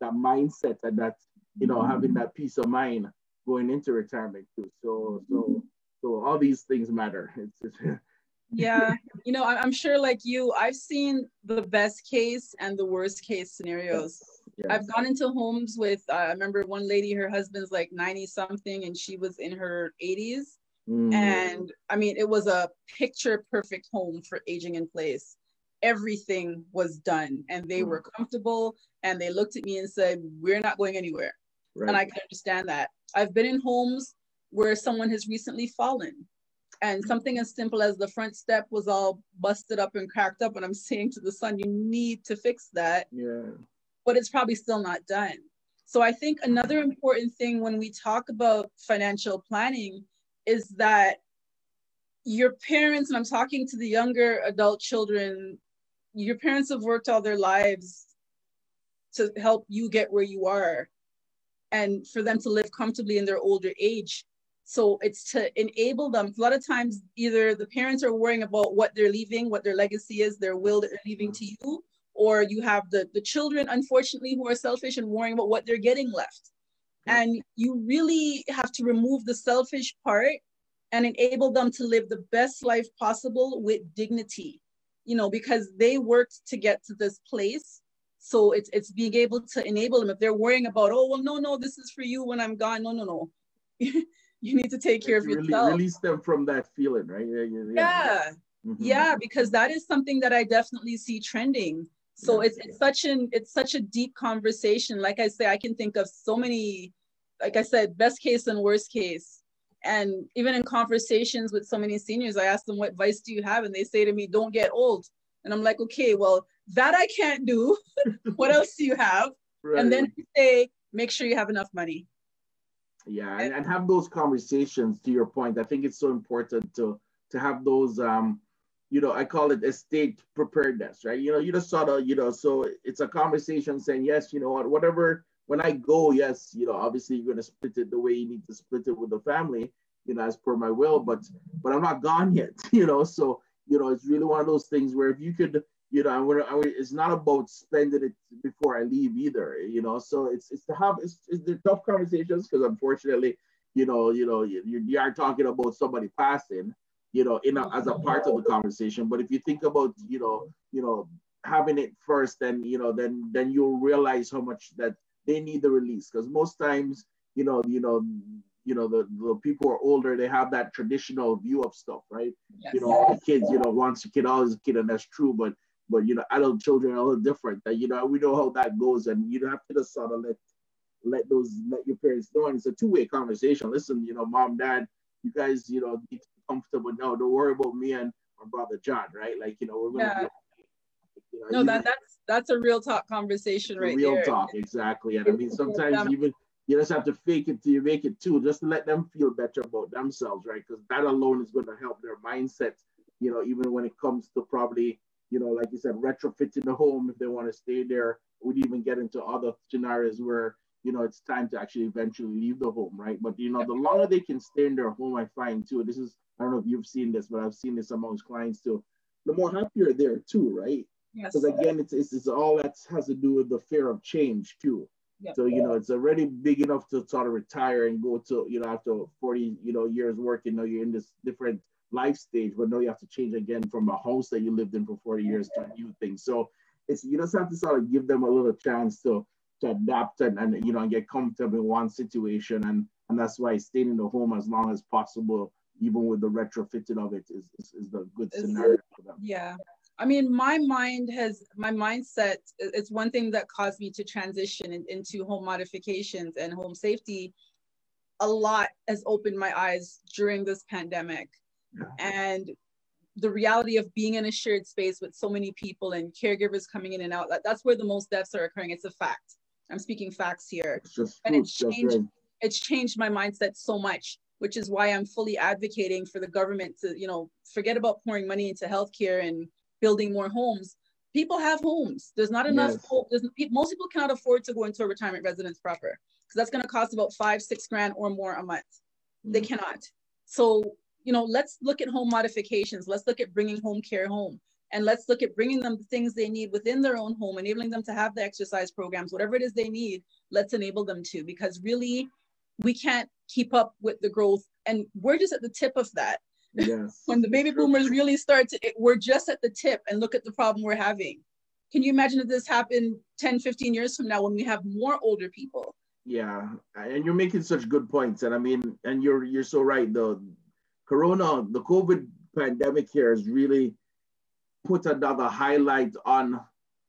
that mindset and that, you know, having that peace of mind going into retirement too. So so so all these things matter. It's, it's yeah you know i'm sure like you i've seen the best case and the worst case scenarios yes. i've gone into homes with uh, i remember one lady her husband's like 90 something and she was in her 80s mm. and i mean it was a picture perfect home for aging in place everything was done and they mm. were comfortable and they looked at me and said we're not going anywhere right. and i can understand that i've been in homes where someone has recently fallen. And mm-hmm. something as simple as the front step was all busted up and cracked up and i'm saying to the son you need to fix that. Yeah. But it's probably still not done. So i think another important thing when we talk about financial planning is that your parents and i'm talking to the younger adult children your parents have worked all their lives to help you get where you are and for them to live comfortably in their older age so it's to enable them. A lot of times, either the parents are worrying about what they're leaving, what their legacy is, their will that they're leaving to you, or you have the, the children, unfortunately, who are selfish and worrying about what they're getting left. And you really have to remove the selfish part and enable them to live the best life possible with dignity, you know, because they worked to get to this place. So it's it's being able to enable them. If they're worrying about, oh well, no, no, this is for you when I'm gone. No, no, no. you need to take care of yourself. Release them from that feeling, right? Yeah, yeah, yeah. Yeah, mm-hmm. yeah because that is something that I definitely see trending. So yeah, it's, it's such an it's such a deep conversation. Like I say, I can think of so many, like I said, best case and worst case. And even in conversations with so many seniors, I ask them, what advice do you have? And they say to me, don't get old. And I'm like, okay, well, that I can't do. what else do you have? Right. And then they say, make sure you have enough money yeah and, and have those conversations to your point. I think it's so important to to have those um you know i call it estate preparedness right? You know you just sort of you know so it's a conversation saying yes you know what? Whatever when i go yes you know obviously you're going to split it the way you need to split it with the family you know as per my will but but i'm not gone yet you know? So you know it's really one of those things where if you could you know, I'm gonna, it's not about spending it before I leave either, you know. So it's it's to have it's, it's the tough conversations because unfortunately, you know, you know, you, you are talking about somebody passing, you know, in a, as a part of the conversation. But if you think about, you know, you know, having it first, then you know, then then you'll realize how much that they need the release because most times, you know, you know, you know the, the people who are older they have that traditional view of stuff right yes. you know the kids you know once a kid always a kid and that's true but but you know, adult children are a little different. That you know, we know how that goes, and you don't have to just sort of let let those let your parents know. And it's a two way conversation. Listen, you know, mom, dad, you guys, you know, be comfortable. now. don't worry about me and my brother John, right? Like, you know, we're gonna. Yeah. you know, no, that that's that's a real talk conversation right real there. talk, exactly. And I mean, sometimes even you just have to fake it till you make it too, just to let them feel better about themselves, right? Because that alone is going to help their mindset, you know, even when it comes to probably, you know, like you said, retrofitting the home if they want to stay there. We'd even get into other scenarios where, you know, it's time to actually eventually leave the home, right? But, you know, the longer they can stay in their home, I find too, this is, I don't know if you've seen this, but I've seen this amongst clients too, the more happier they're too, right? Because yes. again, it's, it's, it's all that has to do with the fear of change too Yep. So, you know, it's already big enough to sort of retire and go to, you know, after 40, you know, years working, now you're in this different life stage, but now you have to change again from a house that you lived in for 40 years to a new thing. So it's, you just have to sort of give them a little chance to, to adapt and, and, you know, and get comfortable in one situation. And, and that's why staying in the home as long as possible, even with the retrofitting of it is, is, is the good scenario for them. Yeah. I mean, my mind has my mindset. It's one thing that caused me to transition in, into home modifications and home safety. A lot has opened my eyes during this pandemic. And the reality of being in a shared space with so many people and caregivers coming in and out. That, that's where the most deaths are occurring. It's a fact. I'm speaking facts here, it's and it's changed. Right. It's changed my mindset so much which is why I'm fully advocating for the government to, you know, forget about pouring money into healthcare and building more homes. People have homes. There's not enough. Yes. There's, most people cannot afford to go into a retirement residence proper because that's going to cost about five, six grand or more a month. Mm-hmm. They cannot. So, you know, let's look at home modifications. Let's look at bringing home care home. And let's look at bringing them the things they need within their own home, enabling them to have the exercise programs, whatever it is they need, let's enable them to, because really we can't keep up with the growth. And we're just at the tip of that. Yes. when the baby boomers really start to, it, we're just at the tip and look at the problem we're having. Can you imagine if this happened 10, 15 years from now when we have more older people? Yeah, and you're making such good points. And I mean, and you're you're so right. The corona, the COVID pandemic here has really put another highlight on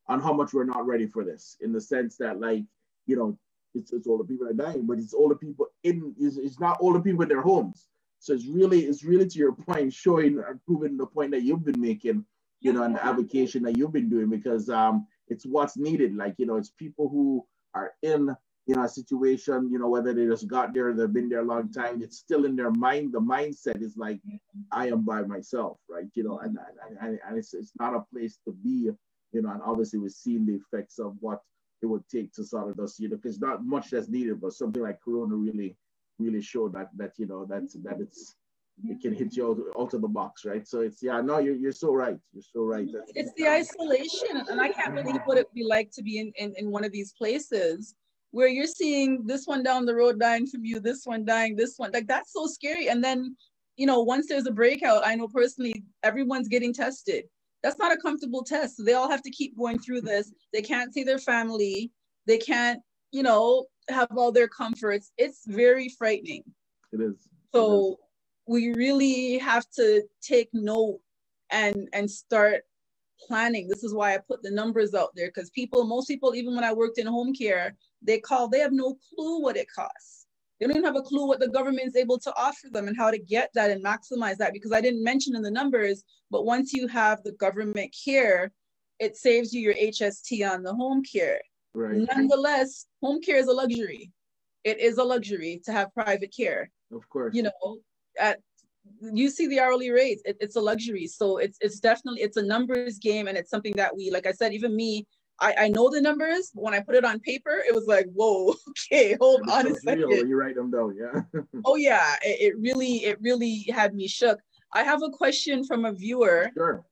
on how much we're not ready for this in the sense that like you know it's, it's older people are dying but it's older people in it's, it's not older people in their homes so it's really, it's really to your point, showing and proving the point that you've been making, you know, and the avocation that you've been doing because um, it's what's needed. Like, you know, it's people who are in, you know, a situation, you know, whether they just got there, they've been there a long time, it's still in their mind. The mindset is like, I am by myself, right? You know, and, and, and it's, it's not a place to be, you know, and obviously we've seen the effects of what it would take to sort of just, you know, because not much that's needed, but something like Corona really really showed that that you know that that it's it can hit you out, of the box, right? So it's yeah, no, you're you're so right. You're so right. It's the isolation, and I can't believe what it'd be like to be in, in in one of these places where you're seeing this one down the road dying from you, this one dying, this one like that's so scary. And then you know, once there's a breakout, I know personally everyone's getting tested. That's not a comfortable test. So they all have to keep going through this. They can't see their family. They can't, you know, have all their comforts. It's very frightening. It is. So it is. we really have to take note and and start planning. This is why I put the numbers out there because people, most people, even when I worked in home care, they call, they have no clue what it costs. They don't even have a clue what the government is able to offer them and how to get that and maximize that because I didn't mention in the numbers, but once you have the government care, it saves you your HST on the home care. Right. Nonetheless, home care is a luxury. It is a luxury to have private care. Of course. You know, at you see the hourly rates, it, it's a luxury. So it's it's definitely it's a numbers game and it's something that we, like I said, even me, I, I know the numbers, but when I put it on paper, it was like, whoa, okay, hold it's on a second. You write them down, yeah. oh yeah, it, it really, it really had me shook. I have a question from a viewer. Sure.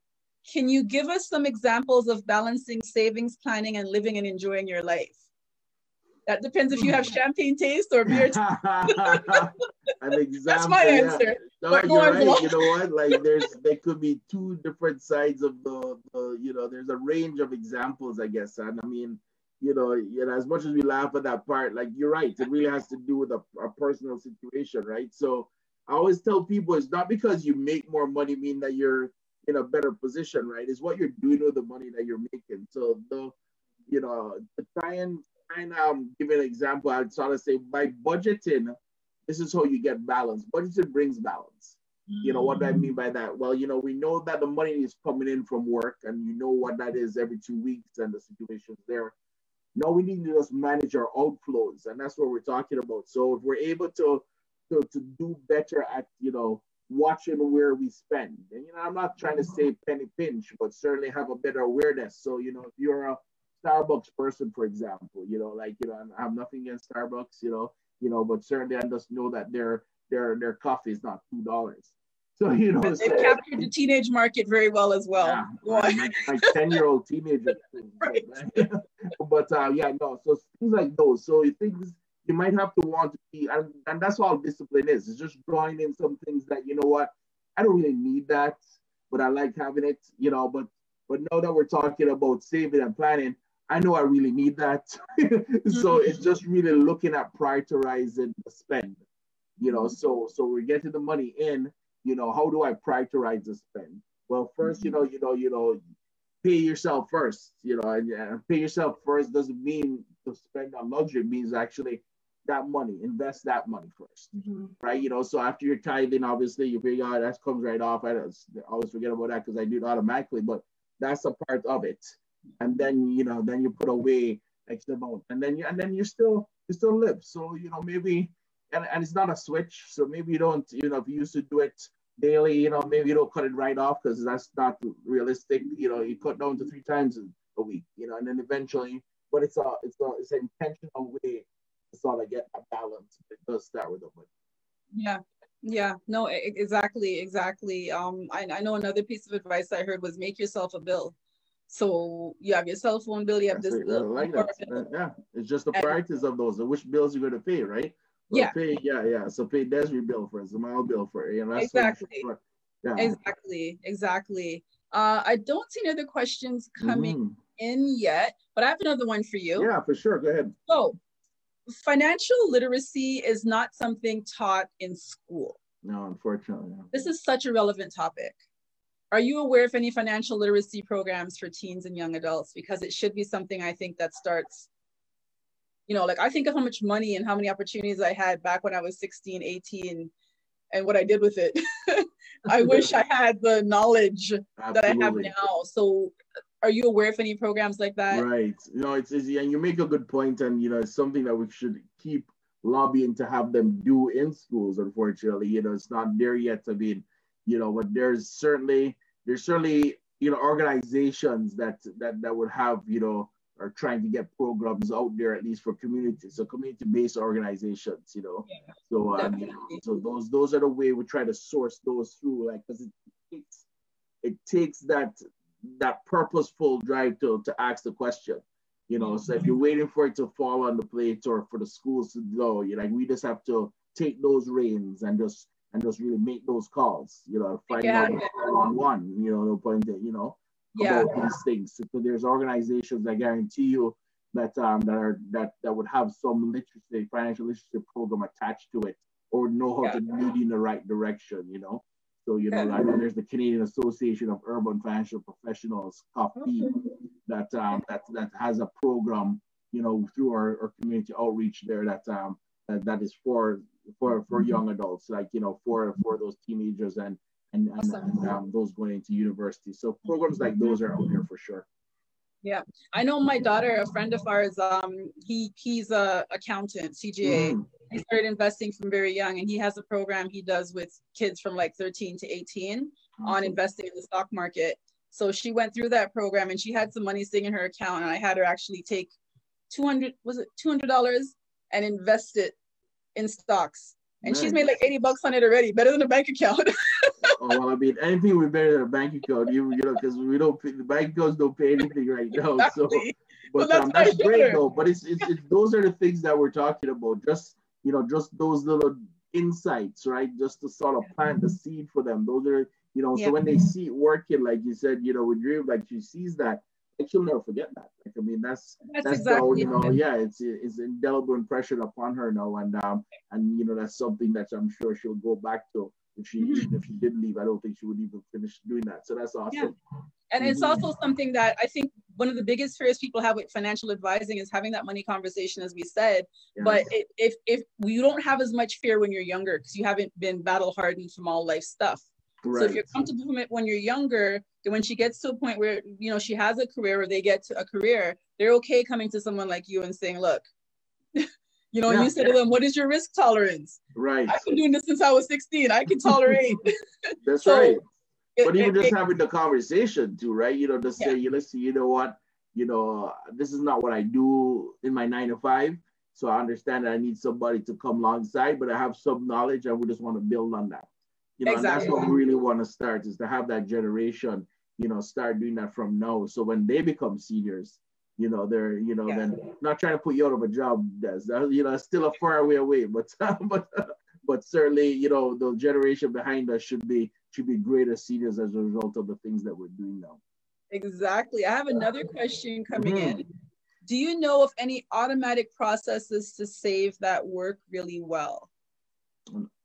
Can you give us some examples of balancing savings, planning, and living and enjoying your life? That depends if you have champagne taste or beer. Taste. An example, That's my answer. Yeah. No, you're right. You know what? Like there's there could be two different sides of the, the you know there's a range of examples I guess and I mean you know you know as much as we laugh at that part like you're right it really has to do with a, a personal situation right so I always tell people it's not because you make more money mean that you're in a better position, right? Is what you're doing with the money that you're making. So the, you know, to try and and um, give an example, I'd sort of say by budgeting, this is how you get balance. Budgeting brings balance. Mm-hmm. You know what do I mean by that? Well, you know, we know that the money is coming in from work, and you know what that is every two weeks, and the situation's there. Now we need to just manage our outflows, and that's what we're talking about. So if we're able to to, to do better at you know watching where we spend, and you know I'm not trying to say penny pinch, but certainly have a better awareness. So you know if you're a Starbucks person, for example, you know like you know I have nothing against Starbucks, you know you know, but certainly I just know that their their their coffee is not two dollars. So you know, they so, captured the teenage market very well as well. Yeah, like ten year old teenager. right. but uh, yeah, no. So things like those. So things you might have to want to be, and, and that's all discipline is. It's just drawing in some things that you know what I don't really need that, but I like having it. You know, but but now that we're talking about saving and planning, I know I really need that. so mm-hmm. it's just really looking at prioritizing the spend. You know, so so we're getting the money in you know, how do I prioritize the spend? Well, first, you know, you know, you know, pay yourself first. You know, and, and pay yourself first doesn't mean to spend on luxury. It means actually that money, invest that money 1st mm-hmm. right? You know, so after you're tithing, obviously you figure out that comes right off. I always forget about that because I do it automatically, but that's a part of it. And then you know, then you put away X amount, and then you and then you still you still live. So you know, maybe and, and it's not a switch. So maybe you don't, you know, if you used to do it daily, you know, maybe you don't cut it right off because that's not realistic. You know, you cut down to three times a week, you know, and then eventually, but it's a it's a it's an intentional way to sort of get that balance. It does start with a win. Yeah. Yeah, no, exactly, exactly. Um, I, I know another piece of advice I heard was make yourself a bill. So you have your cell phone bill, you have That's this bill. Like that. Yeah, it's just the priorities of those, which bills you're going to pay, right? yeah. Pay, yeah, yeah. So pay Desiree bill for us, my bill for it. You know, exactly. Yeah. Exactly, exactly. Uh, I don't see any other questions coming mm-hmm. in yet, but I have another one for you. Yeah, for sure. Go ahead. So, financial literacy is not something taught in school. No, unfortunately. No. This is such a relevant topic. Are you aware of any financial literacy programs for teens and young adults? Because it should be something I think that starts you know like i think of how much money and how many opportunities i had back when i was 16 18 and what i did with it. I wish i had the knowledge Absolutely. that i have now. So are you aware of any programs like that? Right. You know it's, it's and you make a good point and you know it's something that we should keep lobbying to have them do in schools unfortunately. You know it's not there yet to be you know but there's certainly there's certainly you know organizations that that that would have you know are trying to get programs out there at least for communities, so community-based organizations, you know. Yeah, so um, so those those are the way we try to source those through, like because it takes it takes that that purposeful drive to to ask the question, you know. So if you're waiting for it to fall on the plate or for the schools to go, you know, like we just have to take those reins and just and just really make those calls, you know, find yeah, out on one, you know, no point that, you know, yeah. about these things. So there's organizations that guarantee you that um, that are that that would have some literacy, financial literacy program attached to it, or know how yeah. to lead in the right direction. You know. So you know, I know there's the Canadian Association of Urban Financial Professionals, CAFP, that um, that that has a program, you know, through our, our community outreach there that um that, that is for for for young adults, like you know, for for those teenagers and and, and, and um, those going into university. So programs like those are out here for sure. Yeah, I know my daughter, a friend of ours, um, he he's a accountant, CGA. Mm. He started investing from very young, and he has a program he does with kids from like 13 to 18 on investing in the stock market. So she went through that program, and she had some money sitting in her account, and I had her actually take 200 was it 200 dollars and invest it in stocks, and nice. she's made like 80 bucks on it already, better than a bank account. oh, well, I mean, anything would better than a bank account, you, you know, because we don't pay, the bank accounts don't pay anything right now. Exactly. So, but well, that's, um, that's great though. But it's, it's, it's those are the things that we're talking about. Just you know, just those little insights, right? Just to sort of plant the seed for them. Those are you know, yeah. so when they see it working, like you said, you know, with Drew, like she sees that, like she'll never forget that. Like I mean, that's that's, that's exactly the, you know, yeah, it's it's indelible impression upon her now, and um, and you know, that's something that I'm sure she'll go back to if she mm-hmm. even if she did leave, I don't think she would even finish doing that. So that's awesome. Yeah. And mm-hmm. it's also something that I think one of the biggest fears people have with financial advising is having that money conversation, as we said. Yes. But it, if if you don't have as much fear when you're younger because you haven't been battle hardened from all life stuff. Right. So if you're comfortable from it when you're younger, then when she gets to a point where you know she has a career or they get to a career, they're okay coming to someone like you and saying, "Look, you know," yeah. you say to them, "What is your risk tolerance?" Right. I've been doing this since I was 16. I can tolerate. That's so, right. But even it, just it, having the conversation too, right? You know, to say, yeah. listen, you know what, you know, this is not what I do in my nine to five. So I understand that I need somebody to come alongside, but I have some knowledge and we just want to build on that. You know, exactly. and that's what we really want to start is to have that generation, you know, start doing that from now. So when they become seniors, you know, they're, you know, yeah. then not trying to put you out of a job, that's, you know, still a far way away, but, but, but certainly, you know, the generation behind us should be, should be greater seniors as a result of the things that we're doing now. Exactly. I have another question coming mm-hmm. in. Do you know of any automatic processes to save that work really well?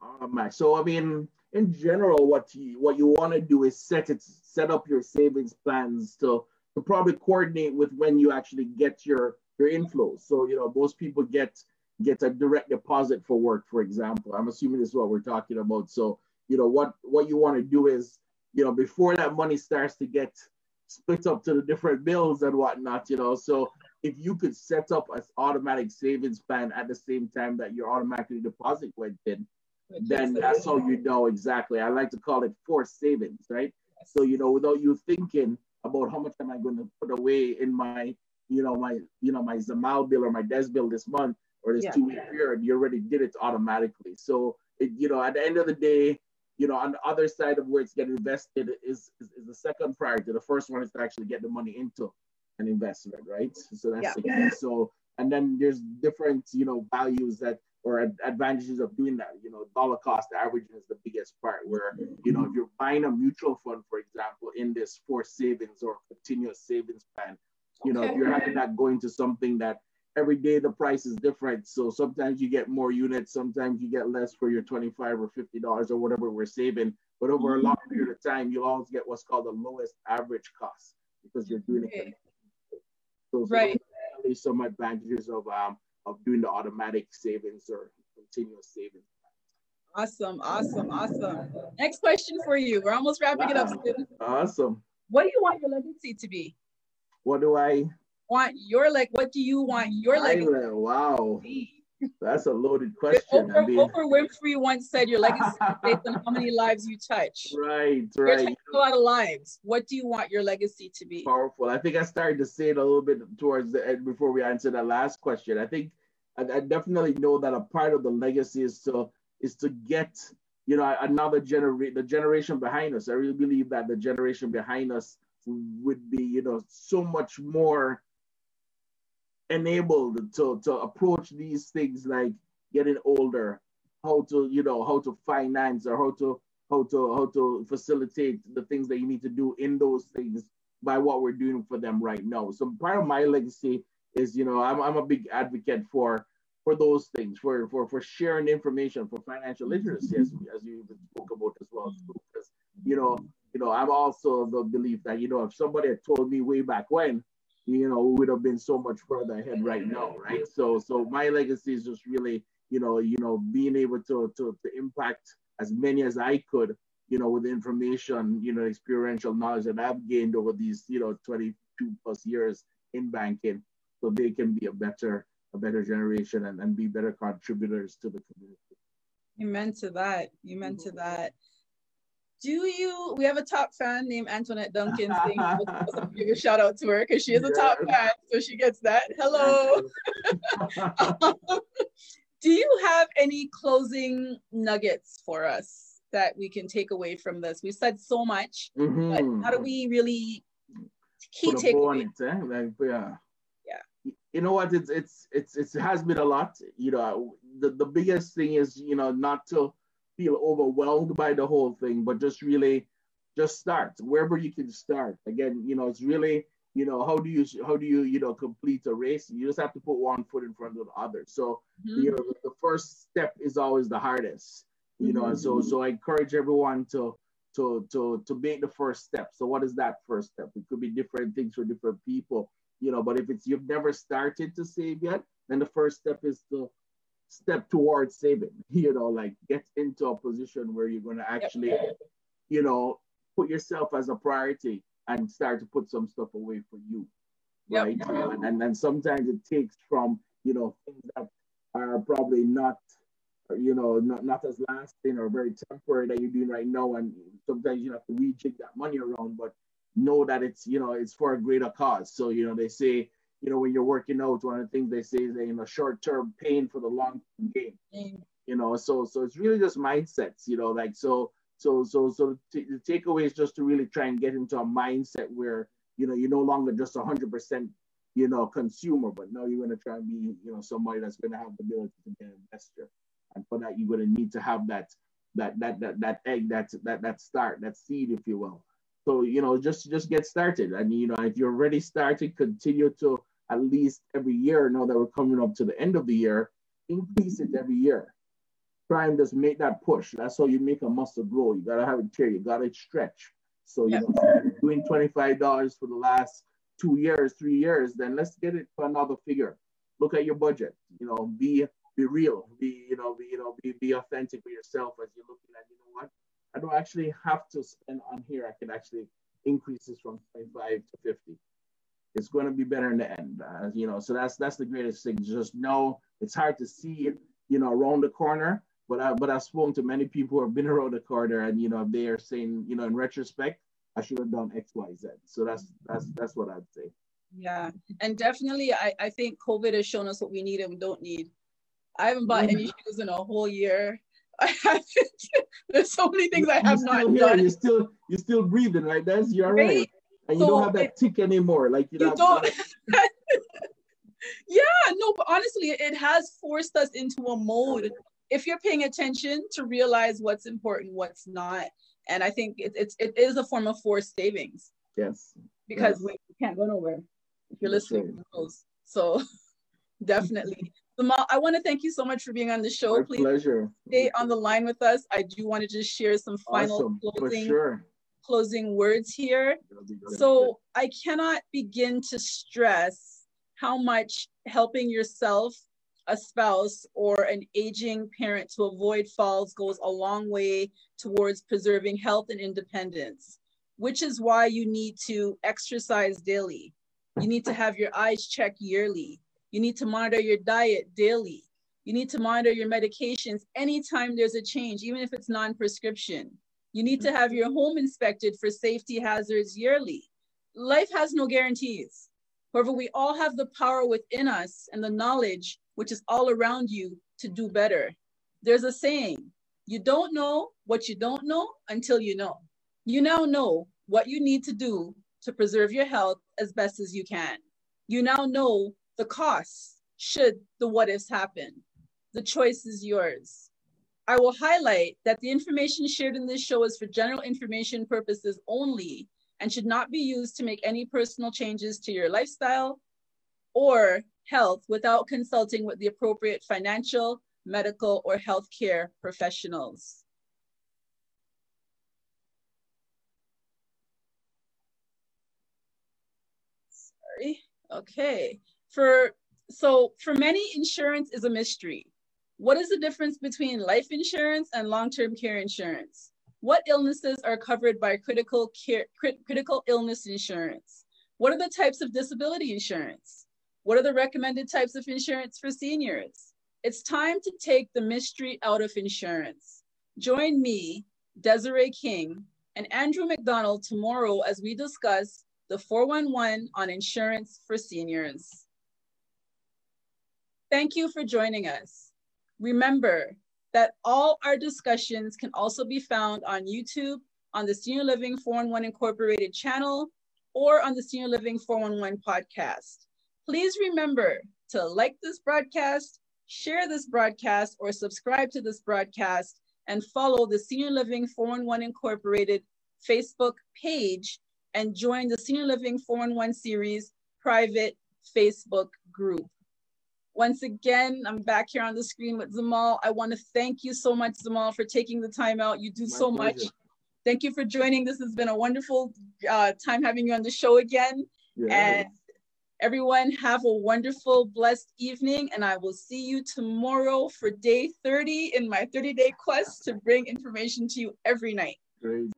Automatic. So I mean, in general, what you what you want to do is set it set up your savings plans to to probably coordinate with when you actually get your your inflows. So you know, most people get get a direct deposit for work, for example. I'm assuming this is what we're talking about. So you know what what you want to do is you know before that money starts to get split up to the different bills and whatnot. You know, so if you could set up an automatic savings plan at the same time that your automatically deposit went in, then that's how you know exactly. I like to call it forced savings, right? So you know, without you thinking about how much am I going to put away in my, you know, my, you know, my Zamal bill or my Des bill this month or this yeah. two week period, you already did it automatically. So it, you know, at the end of the day, you know, on the other side of where it's getting invested is, is, is the second priority. The first one is to actually get the money into an investment, right? So that's yeah. so, and then there's different, you know, values that or advantages of doing that. You know, dollar cost averaging is the biggest part where, you know, if you're buying a mutual fund, for example, in this forced savings or continuous savings plan, you know, okay. if you're having that going to something that every day the price is different. So sometimes you get more units, sometimes you get less for your 25 or $50 or whatever we're saving. But over a long period of time, you'll always get what's called the lowest average cost because you're doing okay. it. So, so right. some advantages of um, of doing the automatic savings or continuous savings. Awesome, awesome, awesome. Next question for you. We're almost wrapping wow. it up. Soon. Awesome. What do you want your legacy to be? What do I want your like? What do you want your legacy? Wow. That's a loaded question. Oprah, I mean, Oprah Winfrey once said, "Your legacy is based on how many lives you touch." Right, right. You're a lot of lives. What do you want your legacy to be? Powerful. I think I started to say it a little bit towards the end before we answer that last question. I think I, I definitely know that a part of the legacy is to is to get you know another generation, the generation behind us. I really believe that the generation behind us would be you know so much more enabled to, to approach these things like getting older, how to, you know, how to finance or how to how to how to facilitate the things that you need to do in those things by what we're doing for them right now. So part of my legacy is, you know, I'm, I'm a big advocate for for those things, for for for sharing information, for financial literacy, as, as you spoke about as well. Because you know, you know, I'm also the belief that you know, if somebody had told me way back when you know, would have been so much further ahead right now, right? So, so my legacy is just really, you know, you know, being able to to, to impact as many as I could, you know, with information, you know, experiential knowledge that I've gained over these, you know, 22 plus years in banking, so they can be a better, a better generation and, and be better contributors to the community. You meant to that. You meant to that do you we have a top fan named antoinette duncan saying give a shout out to her because she is a top fan so she gets that. Hello. Do you have any closing nuggets for us that we can take away from this? We've said so much mm-hmm. but how do we really key takeaway eh? like, yeah. Yeah. You know what? It's it's it's it has been a lot you know. The, the biggest thing is you know not to feel overwhelmed by the whole thing, but just really just start wherever you can start. Again, you know, it's really, you know, how do you how do you, you know, complete a race? You just have to put one foot in front of the other. So, mm-hmm. you know, the first step is always the hardest. You know, mm-hmm. and so so I encourage everyone to to to to make the first step. So what is that first step? It could be different things for different people, you know, but if it's you've never started to save yet, then the first step is to step towards saving, you know, like get into a position where you're going to actually you know, put yourself as a priority and start to put some stuff away for you. Yep. Right. And, and then sometimes it takes from, you know, things that are probably not, you know, not, not as lasting or very temporary that you're doing right now. And sometimes you have to rejig that money around, but know that it's, you know, it's for a greater cause. So, you know, they say, you know, when you're working out, one of the things they say is, you know, short-term pain for the long-term gain. Mm. You know, so so it's really just mindsets. You know, like so so so so t- the takeaway is just to really try and get into a mindset where you know you're no longer just a hundred percent you know consumer, but now you're going to try and be you know somebody that's going to have the ability to be an investor, and for that you're going to need to have that that that that that egg that that that start that seed if you will. So you know just just get started, and you know if you're already started, continue to at least every year. Now that we're coming up to the end of the year, increase it every year. Try and just make that push. That's how you make a muscle grow. You gotta have it tear. You gotta stretch. So you know, doing twenty five dollars for the last two years, three years, then let's get it to another figure. Look at your budget. You know, be be real. Be you know be you know be be authentic with yourself as you're looking at. You know what? I don't actually have to spend on here. I can actually increase this from 25 to 50 it's going to be better in the end. Uh, you know, so that's that's the greatest thing. Just know it's hard to see you know, around the corner. But I but I've spoken to many people who have been around the corner, and you know, they are saying, you know, in retrospect, I should have done X, Y, Z. So that's that's that's what I'd say. Yeah, and definitely, I I think COVID has shown us what we need and we don't need. I haven't bought any shoes in a whole year. There's so many things I have not here. done. You're still you're still breathing, right? That's you're right. right and you don't have that it, tick anymore. Like you, you don't. yeah, no, but honestly, it has forced us into a mode. If you're paying attention to realize what's important, what's not, and I think it, it's it is a form of forced savings. Yes. Because yes. we can't go nowhere if you're listening. So definitely. Zamal, I want to thank you so much for being on the show. My Please pleasure. stay on the line with us. I do want to just share some final awesome. closing sure closing words here. So I cannot begin to stress how much helping yourself, a spouse, or an aging parent to avoid falls goes a long way towards preserving health and independence, which is why you need to exercise daily. You need to have your eyes checked yearly. You need to monitor your diet daily. You need to monitor your medications anytime there's a change, even if it's non prescription. You need to have your home inspected for safety hazards yearly. Life has no guarantees. However, we all have the power within us and the knowledge, which is all around you, to do better. There's a saying you don't know what you don't know until you know. You now know what you need to do to preserve your health as best as you can. You now know the costs should the what ifs happen. The choice is yours. I will highlight that the information shared in this show is for general information purposes only and should not be used to make any personal changes to your lifestyle or health without consulting with the appropriate financial, medical, or healthcare professionals. Sorry, okay. For, so for many, insurance is a mystery. What is the difference between life insurance and long-term care insurance? What illnesses are covered by critical care, crit, critical illness insurance? What are the types of disability insurance? What are the recommended types of insurance for seniors? It's time to take the mystery out of insurance. Join me, Desiree King, and Andrew McDonald tomorrow as we discuss the 411 on insurance for seniors. Thank you for joining us. Remember that all our discussions can also be found on YouTube, on the Senior Living 411 Incorporated channel, or on the Senior Living 411 podcast. Please remember to like this broadcast, share this broadcast, or subscribe to this broadcast, and follow the Senior Living 411 Incorporated Facebook page and join the Senior Living 411 series private Facebook group. Once again, I'm back here on the screen with Zamal. I want to thank you so much, Zamal, for taking the time out. You do My so pleasure. much. Thank you for joining. This has been a wonderful uh, time having you on the show again. Yes. And everyone have a wonderful, blessed evening. And I will see you tomorrow for day 30 in my 30 day quest to bring information to you every night. Great.